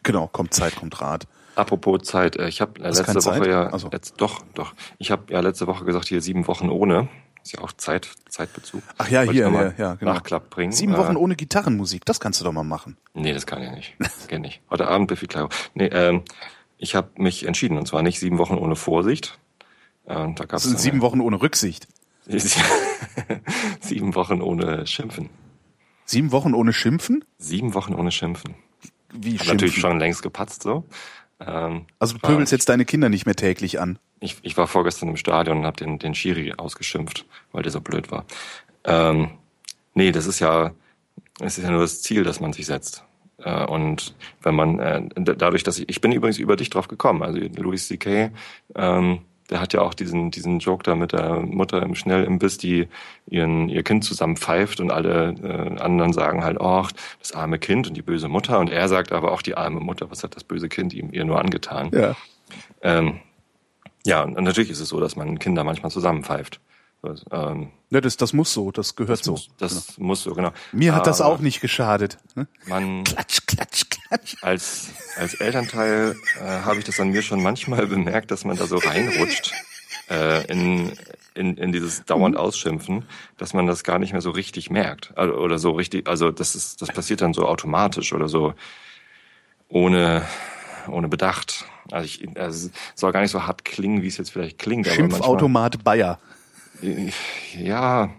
Genau, kommt Zeit, kommt Rat. Apropos Zeit, äh, ich habe Hast letzte Woche Zeit? ja, Ach so. letzt, doch, doch, ich habe ja letzte Woche gesagt, hier sieben Wochen ohne, ist ja auch Zeit, Zeitbezug. Ach ja, Wollte hier, ja, ja, genau. Nachklapp bringen. Sieben Äh, Wochen ohne Gitarrenmusik, das kannst du doch mal machen. Nee, das kann ich nicht. Das geht nicht. Heute Abend Biffy Clyro. Nee, ähm, ich habe mich entschieden, und zwar nicht sieben Wochen ohne Vorsicht. Ähm, da Das gab's sind sieben Wochen ohne Rücksicht. [LAUGHS] sieben Wochen ohne Schimpfen. Sieben Wochen ohne Schimpfen? Sieben Wochen ohne Schimpfen. Wie Hab natürlich schon längst gepatzt so. Ähm, Also du pöbelst jetzt deine Kinder nicht mehr täglich an. Ich, ich war vorgestern im Stadion und habe den, den Schiri ausgeschimpft, weil der so blöd war. Ähm, nee, das ist ja, es ist ja nur das Ziel, das man sich setzt. Äh, und wenn man, äh, dadurch, dass ich, ich bin übrigens über dich drauf gekommen, also Louis C.K., ähm, der hat ja auch diesen, diesen Joke da mit der Mutter im Schnellimbiss, die ihren, ihr Kind zusammen pfeift und alle äh, anderen sagen halt, ach, das arme Kind und die böse Mutter. Und er sagt aber auch die arme Mutter, was hat das böse Kind ihm ihr nur angetan? Ja. Ähm, ja, und natürlich ist es so, dass man Kinder manchmal zusammenpfeift. Das, ähm, ja das, das muss so, das gehört so. das muss so, genau. Mir hat das auch nicht geschadet. Ne? Man, klatsch, klatsch. Als, als Elternteil äh, habe ich das an mir schon manchmal [LAUGHS] bemerkt, dass man da so reinrutscht äh, in, in, in dieses dauernd Ausschimpfen, dass man das gar nicht mehr so richtig merkt. Also, oder so richtig, also das ist, das passiert dann so automatisch oder so ohne, ohne Bedacht. Also ich, also es soll gar nicht so hart klingen, wie es jetzt vielleicht klingt. aber manchmal- Schimpfautomat Bayer. Ja,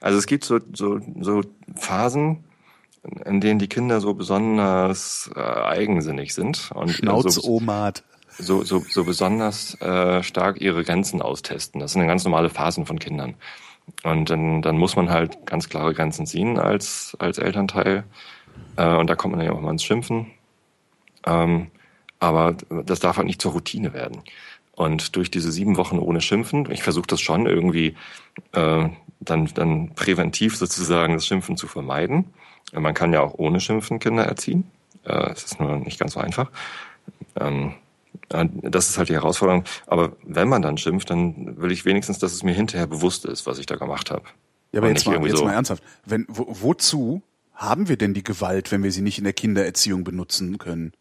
also es gibt so, so, so Phasen, in denen die Kinder so besonders äh, eigensinnig sind und so, Schnauzomat. so, so, so besonders äh, stark ihre Grenzen austesten. Das sind ganz normale Phasen von Kindern. Und dann, dann muss man halt ganz klare Grenzen ziehen als, als Elternteil. Äh, und da kommt man dann ja auch mal ins Schimpfen. Ähm, aber das darf halt nicht zur Routine werden. Und durch diese sieben Wochen ohne Schimpfen, ich versuche das schon irgendwie äh, dann, dann präventiv sozusagen das Schimpfen zu vermeiden. Man kann ja auch ohne Schimpfen Kinder erziehen. Äh, Es ist nur nicht ganz so einfach. Ähm, äh, das ist halt die Herausforderung. Aber wenn man dann schimpft, dann will ich wenigstens, dass es mir hinterher bewusst ist, was ich da gemacht habe. Ja, aber Und jetzt mal, jetzt so- mal ernsthaft. Wenn, wo, wozu haben wir denn die Gewalt, wenn wir sie nicht in der Kindererziehung benutzen können?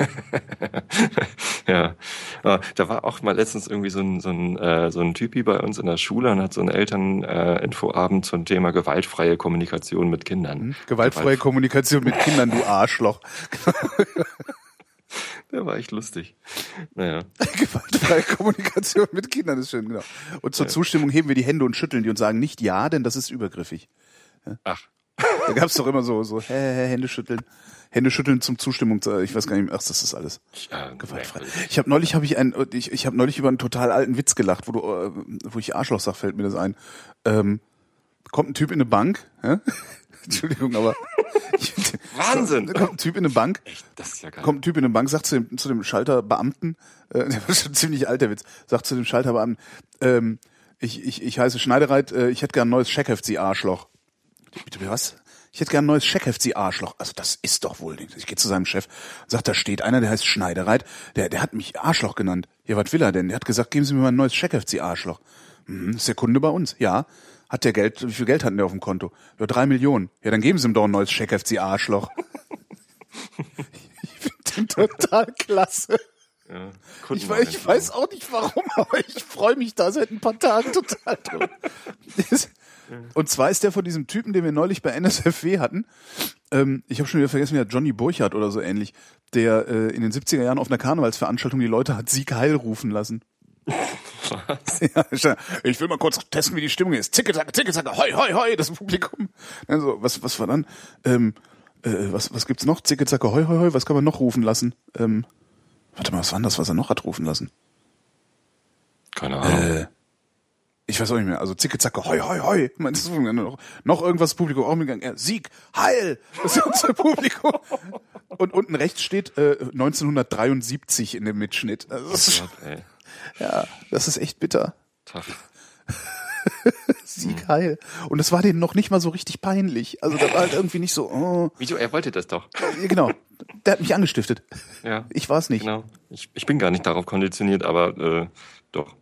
[LAUGHS] Ja, Äh, da war auch mal letztens irgendwie so ein, so ein, äh, so ein Typi bei uns in der Schule und hat so einen Elterninfoabend zum Thema gewaltfreie Kommunikation mit Kindern. Gewaltfreie Kommunikation mit Kindern, du Arschloch. [LAUGHS] Der war echt lustig. Naja. [LAUGHS] Gewaltfreie Kommunikation mit Kindern ist schön, genau. Und zur Zustimmung heben wir die Hände und schütteln die und sagen nicht ja, denn das ist übergriffig. Ach, Da gab's doch immer so, so hä, hä, Hände schütteln. Hände schütteln zum Zustimmung. zu- Ich weiß gar nicht mehr. Ach, das ist alles. Gewaltfrei. Ich habe neulich habe ich einen, ich, ich habe neulich über einen total alten Witz gelacht, wo du, äh, wo ich Arschloch sag, fällt mir das ein. Ähm, kommt ein Typ in eine Bank, hä? [LAUGHS] Entschuldigung, aber [LAUGHS] [LAUGHS] Wahnsinn! Da kommt ein Typ in eine Bank, Echt, das ist ja geil. kommt ein Typ in eine Bank, sagt zu dem, zu dem Schalterbeamten, äh, der war schon ziemlich alt, der Witz, sagt zu dem Schalterbeamten, ähm, ich, ich, ich heiße Schneidereit, äh, ich hätte gern ein neues Scheckheft, Sie Arschloch. Bitte, was? Ich hätte gern ein neues Scheckheft, Sie Arschloch. Also das ist doch wohl nichts. Ich gehe zu seinem Chef und sagt, da steht einer, der heißt Schneidereit, der, der hat mich Arschloch genannt. Ja, was will er denn? Der hat gesagt, geben Sie mir mal ein neues Scheckheft, Sie Arschloch. Mhm, ist der Kunde bei uns? Ja. Hat der Geld, wie viel Geld hat denn der auf dem Konto? Ja, drei Millionen. Ja, dann geben Sie ihm doch ein neues Scheckheft, Sie Arschloch. [LAUGHS] ich finde den total klasse. Ja, Ich, weiß- ich weiß auch nicht warum, aber ich freue mich da seit ein paar Tagen total drüber. [LAUGHS] Das- Und zwar ist der von diesem Typen, den wir neulich bei NSFW hatten, ähm, ich habe schon wieder vergessen, wie der Johnny Burchardt oder so ähnlich, der äh, in den 70er Jahren auf einer Karnevalsveranstaltung die Leute hat Sieg Heil rufen lassen. [LAUGHS] Ja, stand, ich will mal kurz testen, wie die Stimmung ist. Zicke, zacke, zicke, zacke, hoi, hoi, hoi, das Publikum. Also, was, was war dann? Ähm, äh, was, was gibt's noch? Zicke, zacke, hoi, hoi, hoi, was kann man noch rufen lassen? Ähm, warte mal, was war denn das, was er noch hat rufen lassen? Keine Ahnung. Äh, ich weiß auch nicht mehr, also zicke zacke, hoi, hoi, hoi. Das ist noch, noch irgendwas Publikum auch mitgegangen. Ja, Sieg, Heil, das ist unser Publikum. Und unten rechts steht äh, 1973 in dem Mitschnitt. Also das ist, Gott, [LAUGHS] ja, das ist echt bitter. [LAUGHS] Sieg, Heil. Und das war denen noch nicht mal so richtig peinlich. Also da war halt irgendwie nicht so, oh, Wieso? Er wollte das doch. genau. Der hat mich angestiftet. Ja. Ich war es nicht. Genau. Ich, ich bin gar nicht darauf konditioniert, aber äh, doch.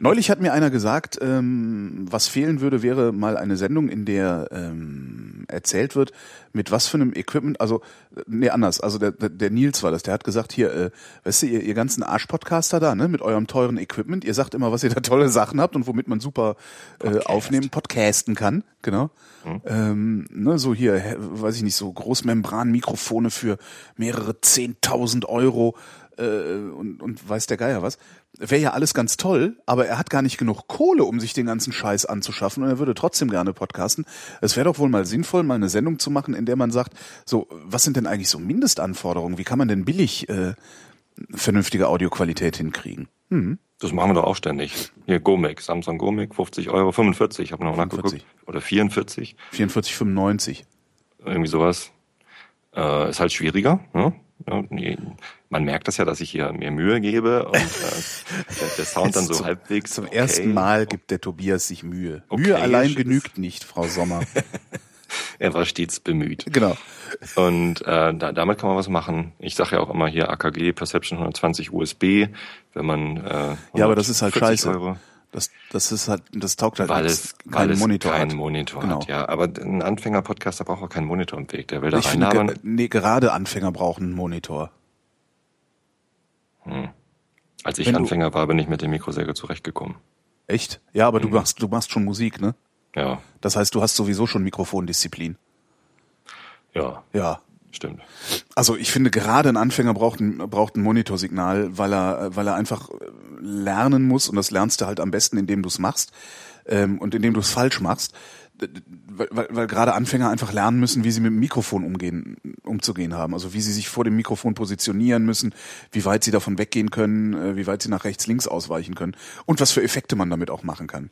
Neulich hat mir einer gesagt, ähm, was fehlen würde, wäre mal eine Sendung, in der ähm, erzählt wird, mit was für einem Equipment, also, äh, nee, anders, also der, der, der Nils war das, der hat gesagt, hier, äh, weißt du, ihr, ihr ganzen Arsch-Podcaster da, ne, mit eurem teuren Equipment, ihr sagt immer, was ihr da tolle Sachen habt und womit man super äh, aufnehmen, podcasten kann, genau. Ähm, ne, so hier, weiß ich nicht, so Großmembran-Mikrofone für mehrere zehntausend Euro äh, und, und weiß der Geier was. Wäre ja alles ganz toll, aber er hat gar nicht genug Kohle, um sich den ganzen Scheiß anzuschaffen und er würde trotzdem gerne podcasten. Es wäre doch wohl mal sinnvoll, mal eine Sendung zu machen, in der man sagt, so, was sind denn eigentlich so Mindestanforderungen? Wie kann man denn billig äh, vernünftige Audioqualität hinkriegen? Hm. Das machen wir doch auch ständig. Hier Gomic, Samsung Gomic, 50 Euro, 45, ich habe noch nachgeguckt. 45. Oder 44, 44,95. irgendwie sowas. Äh, ist halt schwieriger. Ne? Ja, nee. Man merkt das ja, dass ich hier mir Mühe gebe und äh, [LAUGHS] der, der Sound dann so Zum- halbwegs. Zum okay. ersten Mal gibt der Tobias sich Mühe. Okay, Mühe allein genügt nicht, Frau Sommer. [LAUGHS] Er war stets bemüht. genau. Und äh, da, damit kann man was machen. Ich sage ja auch immer hier AKG Perception 120 USB, wenn man äh, Ja, aber das ist halt 140 scheiße. Euro, Das, das ist halt, das taugt halt weil nichts. es, weil keinen es Monitor keinen hat. Monitor Genau. hat. Ja, aber ein Anfänger-Podcaster braucht auch keinen Monitor im Weg. Der will da Ich finde, reinlabern. ge nee, gerade Anfänger brauchen einen Monitor. Als ich wenn Anfänger war, bin ich mit dem Mikro sehr gut zurechtgekommen. Echt? Ja, aber Mhm. du machst, du machst schon Musik, ne? Ja, Das heißt, du hast sowieso schon Mikrofondisziplin. ja, Ja. stimmt. Also ich finde, gerade ein Anfänger braucht ein, braucht ein Monitorsignal, weil er, weil er einfach lernen muss und das lernst du halt am besten, indem du es machst ähm, und indem du es falsch machst. Weil, weil, gerade Anfänger einfach lernen müssen, wie sie mit dem Mikrofon umgehen, umzugehen haben. Also wie sie sich vor dem Mikrofon positionieren müssen, wie weit sie davon weggehen können, äh, wie weit sie nach rechts, links ausweichen können und was für Effekte man damit auch machen kann.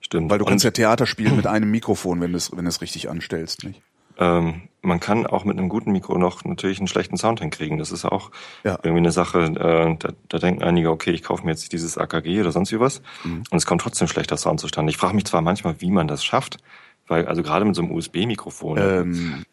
Stimmt. Weil du kannst ja Theater spielen mit einem Mikrofon, wenn du es wenn du es richtig anstellst, nicht? Ähm, man kann auch mit einem guten Mikro noch natürlich einen schlechten Sound hinkriegen. Das ist auch Ja. irgendwie eine Sache, äh, da, da denken einige, okay, ich kaufe mir jetzt dieses AKG oder sonst wie was Mhm. und es kommt trotzdem schlechter Sound zustande. Ich frage mich zwar manchmal, wie man das schafft, weil also gerade mit so einem USB-Mikrofon, Ähm,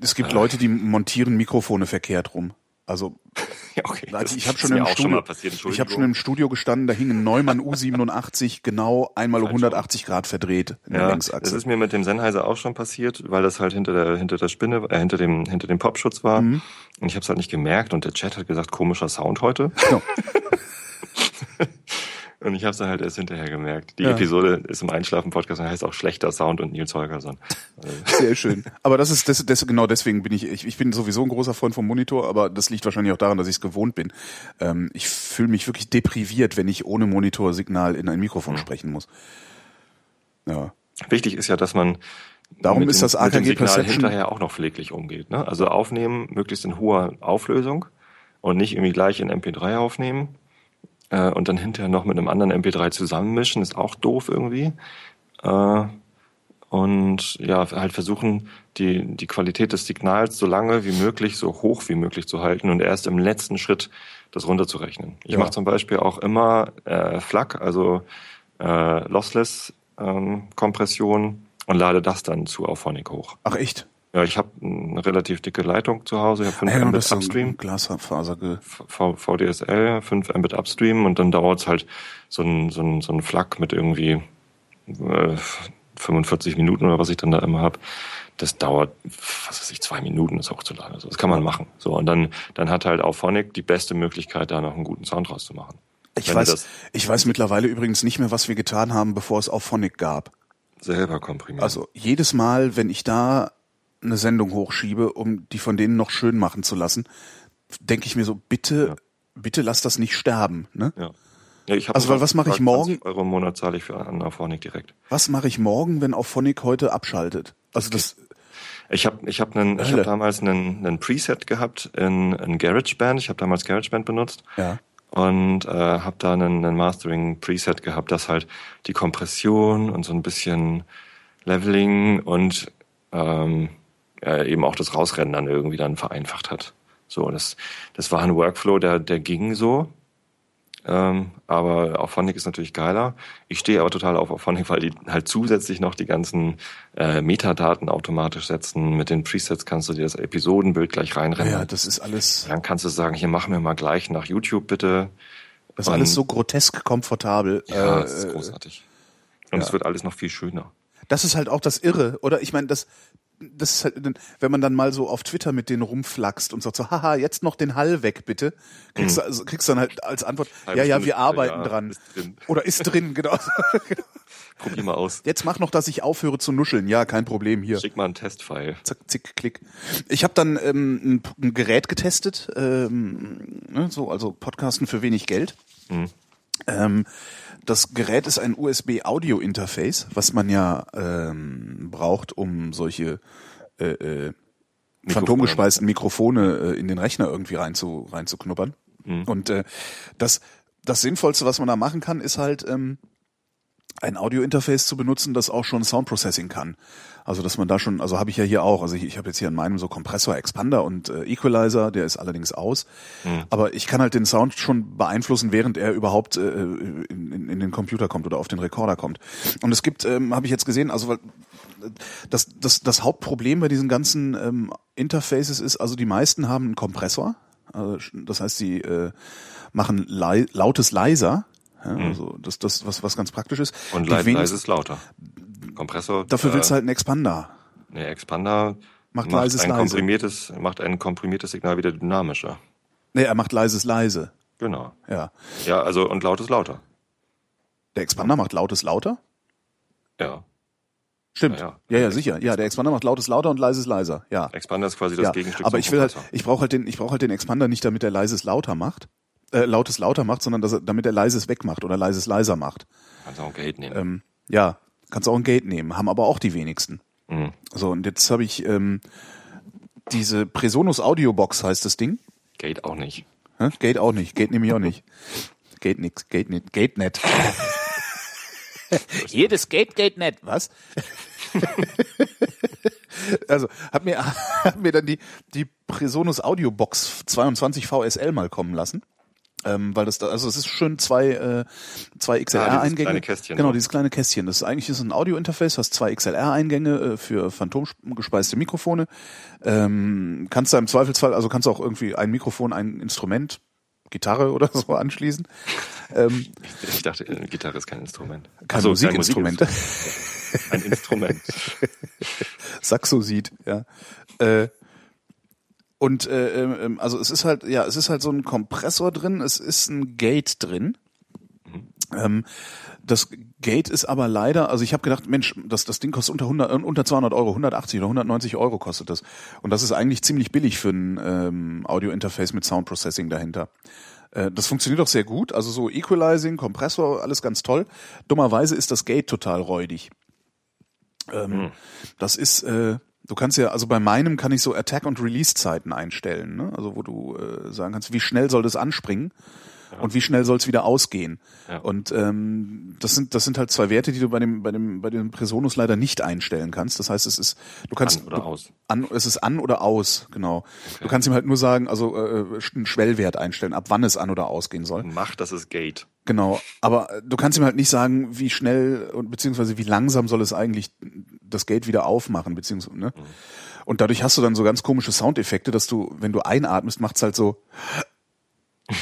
es gibt Leute, die montieren Mikrofone verkehrt rum. Also [LAUGHS] ja, okay, Also das ich habe schon im schon ich habe schon im Studio gestanden, da hing ein Neumann U87 genau einmal um 180 Grad verdreht in der Ja, das Längsachse. ist mir mit dem Sennheiser auch schon passiert, weil das halt hinter der hinter der Spinne, äh, hinter dem hinter dem Popschutz war. Mhm. Und ich habe es halt nicht gemerkt und der Chat hat gesagt, komischer Sound heute. Ja. [LAUGHS] [LAUGHS] und ich habe es dann halt erst hinterher gemerkt. Die Ja. Episode ist im Einschlafen-Podcast und heißt auch schlechter Sound und Nils Holgersson. [LAUGHS] Sehr schön. Aber das ist das, das genau deswegen bin ich, ich ich bin sowieso ein großer Freund vom Monitor, aber das liegt wahrscheinlich auch daran, dass ich es gewohnt bin. Ähm, ich fühle mich wirklich depriviert, wenn ich ohne Monitorsignal in ein Mikrofon sprechen muss. Ja. Wichtig ist ja, dass man Darum ist dem, das mit dem AKG Signal Perception- hinterher auch noch pfleglich umgeht. Ne? Also aufnehmen möglichst in hoher Auflösung und nicht irgendwie gleich in MP3 aufnehmen äh, und dann hinterher noch mit einem anderen MP3 zusammenmischen, ist auch doof irgendwie. Äh, und ja, halt versuchen, die, die Qualität des Signals so lange wie möglich, so hoch wie möglich zu halten und erst im letzten Schritt das runterzurechnen. Ich Ja. mache zum Beispiel auch immer äh, FLAC, also äh, Lossless ähm, Kompression und lade das dann zu Auphonic hoch. Ach echt? Ja, ich habe eine relativ dicke Leitung zu Hause, ich habe 5 Ja, genau, Mbit Upstream. Glasfaser. V- VDSL, 5 Mbit Upstream und dann dauert's halt so ein, so ein, so ein Flak mit irgendwie äh, 45 Minuten oder was ich dann da immer hab. Das dauert, was weiß ich, zwei Minuten ist auch zu lange. Also das kann man machen. So und dann dann hat halt Auphonic die beste Möglichkeit, da noch einen guten Sound rauszumachen. Ich Wenn weiß, ich weiß mittlerweile übrigens nicht mehr, was wir getan haben, bevor es auf Phonic gab. selber komprimieren. Also jedes Mal, wenn ich da eine Sendung hochschiebe, um die von denen noch schön machen zu lassen, denke ich mir so, bitte, bitte lass das nicht sterben. Ne? ja. Ja, ich Also, weil was mache ich 20 morgen? Euro im Monat zahle ich für an Auphonic direkt. Was mache ich morgen, wenn auf Phonic heute abschaltet? Also das, Ich habe ich hab einen, ich hab damals einen, einen Preset gehabt in, in GarageBand. Ich habe damals GarageBand benutzt. ja. und äh, habe da einen, einen Mastering-Preset gehabt, das halt die Kompression und so ein bisschen Leveling und ähm, ja, eben auch das Rausrendern irgendwie dann vereinfacht hat. So, das, das war ein Workflow, der, der ging so. Ähm, aber Auphonic ist natürlich geiler. Ich stehe aber total auf Auphonic, weil die halt zusätzlich noch die ganzen äh, Metadaten automatisch setzen. Mit den Presets kannst du dir das Episodenbild gleich reinrennen. Ja, das ist alles, Dann kannst du sagen, hier machen wir mal gleich nach YouTube bitte. das ist alles so grotesk komfortabel. Ja, Äh, das ist großartig. Und ja. es wird alles noch viel schöner. das ist halt auch das Irre, oder? Ich meine, das, das ist halt, wenn man dann mal so auf Twitter mit denen rumflaxt und sagt so, haha, jetzt noch den Hall weg, bitte, kriegst du also, kriegst dann halt als Antwort, Halbe ja, ja, wir arbeiten ja, dran. ist drin. Oder ist drin, [LAUGHS] genau. Probier mal aus. Jetzt mach noch, dass ich aufhöre zu nuscheln. Ja, kein Problem hier. Schick mal einen Testfile. Zack, zick, klick. Ich habe dann ähm, ein, ein Gerät getestet, ähm, ne, so also Podcasten für wenig Geld. Ähm, das Gerät ist ein USB-Audio-Interface, was man ja ähm, braucht, um solche äh, äh, phantomgespeisten Mikrofone äh, in den Rechner irgendwie rein zu, reinzuknuppern. Und äh, das, das Sinnvollste, was man da machen kann, ist halt ähm, ein Audio-Interface zu benutzen, das auch schon Sound Processing kann. Also dass man da schon, also habe ich ja hier auch, also ich, ich habe jetzt hier in meinem so Kompressor, Expander und äh, Equalizer, der ist allerdings aus, aber ich kann halt den Sound schon beeinflussen, während er überhaupt äh, in, in, in den Computer kommt oder auf den Rekorder kommt. Und es gibt, ähm, habe ich jetzt gesehen, also weil das, das, das Hauptproblem bei diesen ganzen ähm, Interfaces ist, also die meisten haben einen Kompressor, also das heißt, sie äh, machen lei lautes leiser, ja, also das, das was, was ganz praktisch ist. Und leise, ist lauter. Kompressor. Dafür äh, willst du halt einen Expander. Nee, Expander Macht macht, leises ein leise. komprimiertes, macht ein komprimiertes Signal wieder dynamischer. Nee, er macht leises leise. Genau. Ja. Ja, also und lautes lauter. Der Expander macht lautes lauter? Ja. Stimmt. Ja, Ja, ja. ja, sicher. Ja, der Expander macht lautes lauter und leises leiser. Ja. Expander ist quasi das ja. Gegenstück Aber ich will halt, ich brauche halt den, ich brauche halt den Expander nicht, damit er leises lauter macht, äh, lautes lauter macht, sondern dass er, damit er leises wegmacht oder leises leiser macht. Kannst auch Gate nehmen. Ähm, ja, kannst auch ein Gate nehmen, haben aber auch die wenigsten. Mhm. So, und jetzt habe ich ähm, diese Presonus Audio Box heißt das Ding. Gate auch nicht. Hä? Gate auch nicht, Gate nehme ich auch nicht. Gate nix, Gate nicht, Gate net. [LAUGHS] Jedes Gate, Gate net. Was? [LAUGHS] also, hab mir, [LAUGHS] hab mir dann die, die Presonus Audio Box 22 VSL mal kommen lassen. Ähm, weil das da, also es ist schön zwei, äh, zwei XLR-Eingänge. kleine Kästchen, Genau, ne? dieses kleine Kästchen. Das ist eigentlich ist ein Audio-Interface, hast zwei XLR-Eingänge äh, für phantomgespeiste Mikrofone. Ähm, kannst da im Zweifelsfall, also kannst du auch irgendwie ein Mikrofon, ein Instrument, Gitarre oder [LAUGHS] so anschließen. Ähm, Ich dachte, äh, Gitarre ist kein Instrument. kein Ach so, Musikinstrument. Musikinstrument. Ein Instrument. [LAUGHS] Saxo-Sid, ja. Äh, und äh, ähm, also es ist halt, ja, es ist halt so ein Kompressor drin, es ist ein Gate drin. Ähm, das Gate ist aber leider, also ich habe gedacht, Mensch, das, das Ding kostet unter 100, äh, unter 200 Euro, 180 oder 190 Euro kostet das. Und das ist eigentlich ziemlich billig für ein ähm, Audio-Interface mit Sound Processing dahinter. Äh, Das funktioniert auch sehr gut, also so Equalizing, Kompressor, alles ganz toll. Dummerweise ist das Gate total räudig. Ähm, Das ist, äh, du kannst ja, also bei meinem kann ich so Attack- und Release-Zeiten einstellen, ne? also wo du äh, sagen kannst, wie schnell soll das anspringen und wie schnell soll es wieder ausgehen. Ja. Und ähm, das sind das sind halt zwei Werte, die du bei dem bei dem bei dem Presonus leider nicht einstellen kannst. Das heißt, es ist du kannst An oder du, aus? An, es ist an oder aus, genau. Du kannst ihm halt nur sagen, also äh, einen Schwellwert einstellen, ab wann es an oder ausgehen soll. Mach, das ist Gate. Genau, aber äh, du kannst ihm halt nicht sagen, wie schnell und beziehungsweise wie langsam soll es eigentlich das Gate wieder aufmachen, beziehungsweise, ne? Und dadurch hast du dann so ganz komische Soundeffekte, dass du, wenn du einatmest, macht's halt so, [LAUGHS]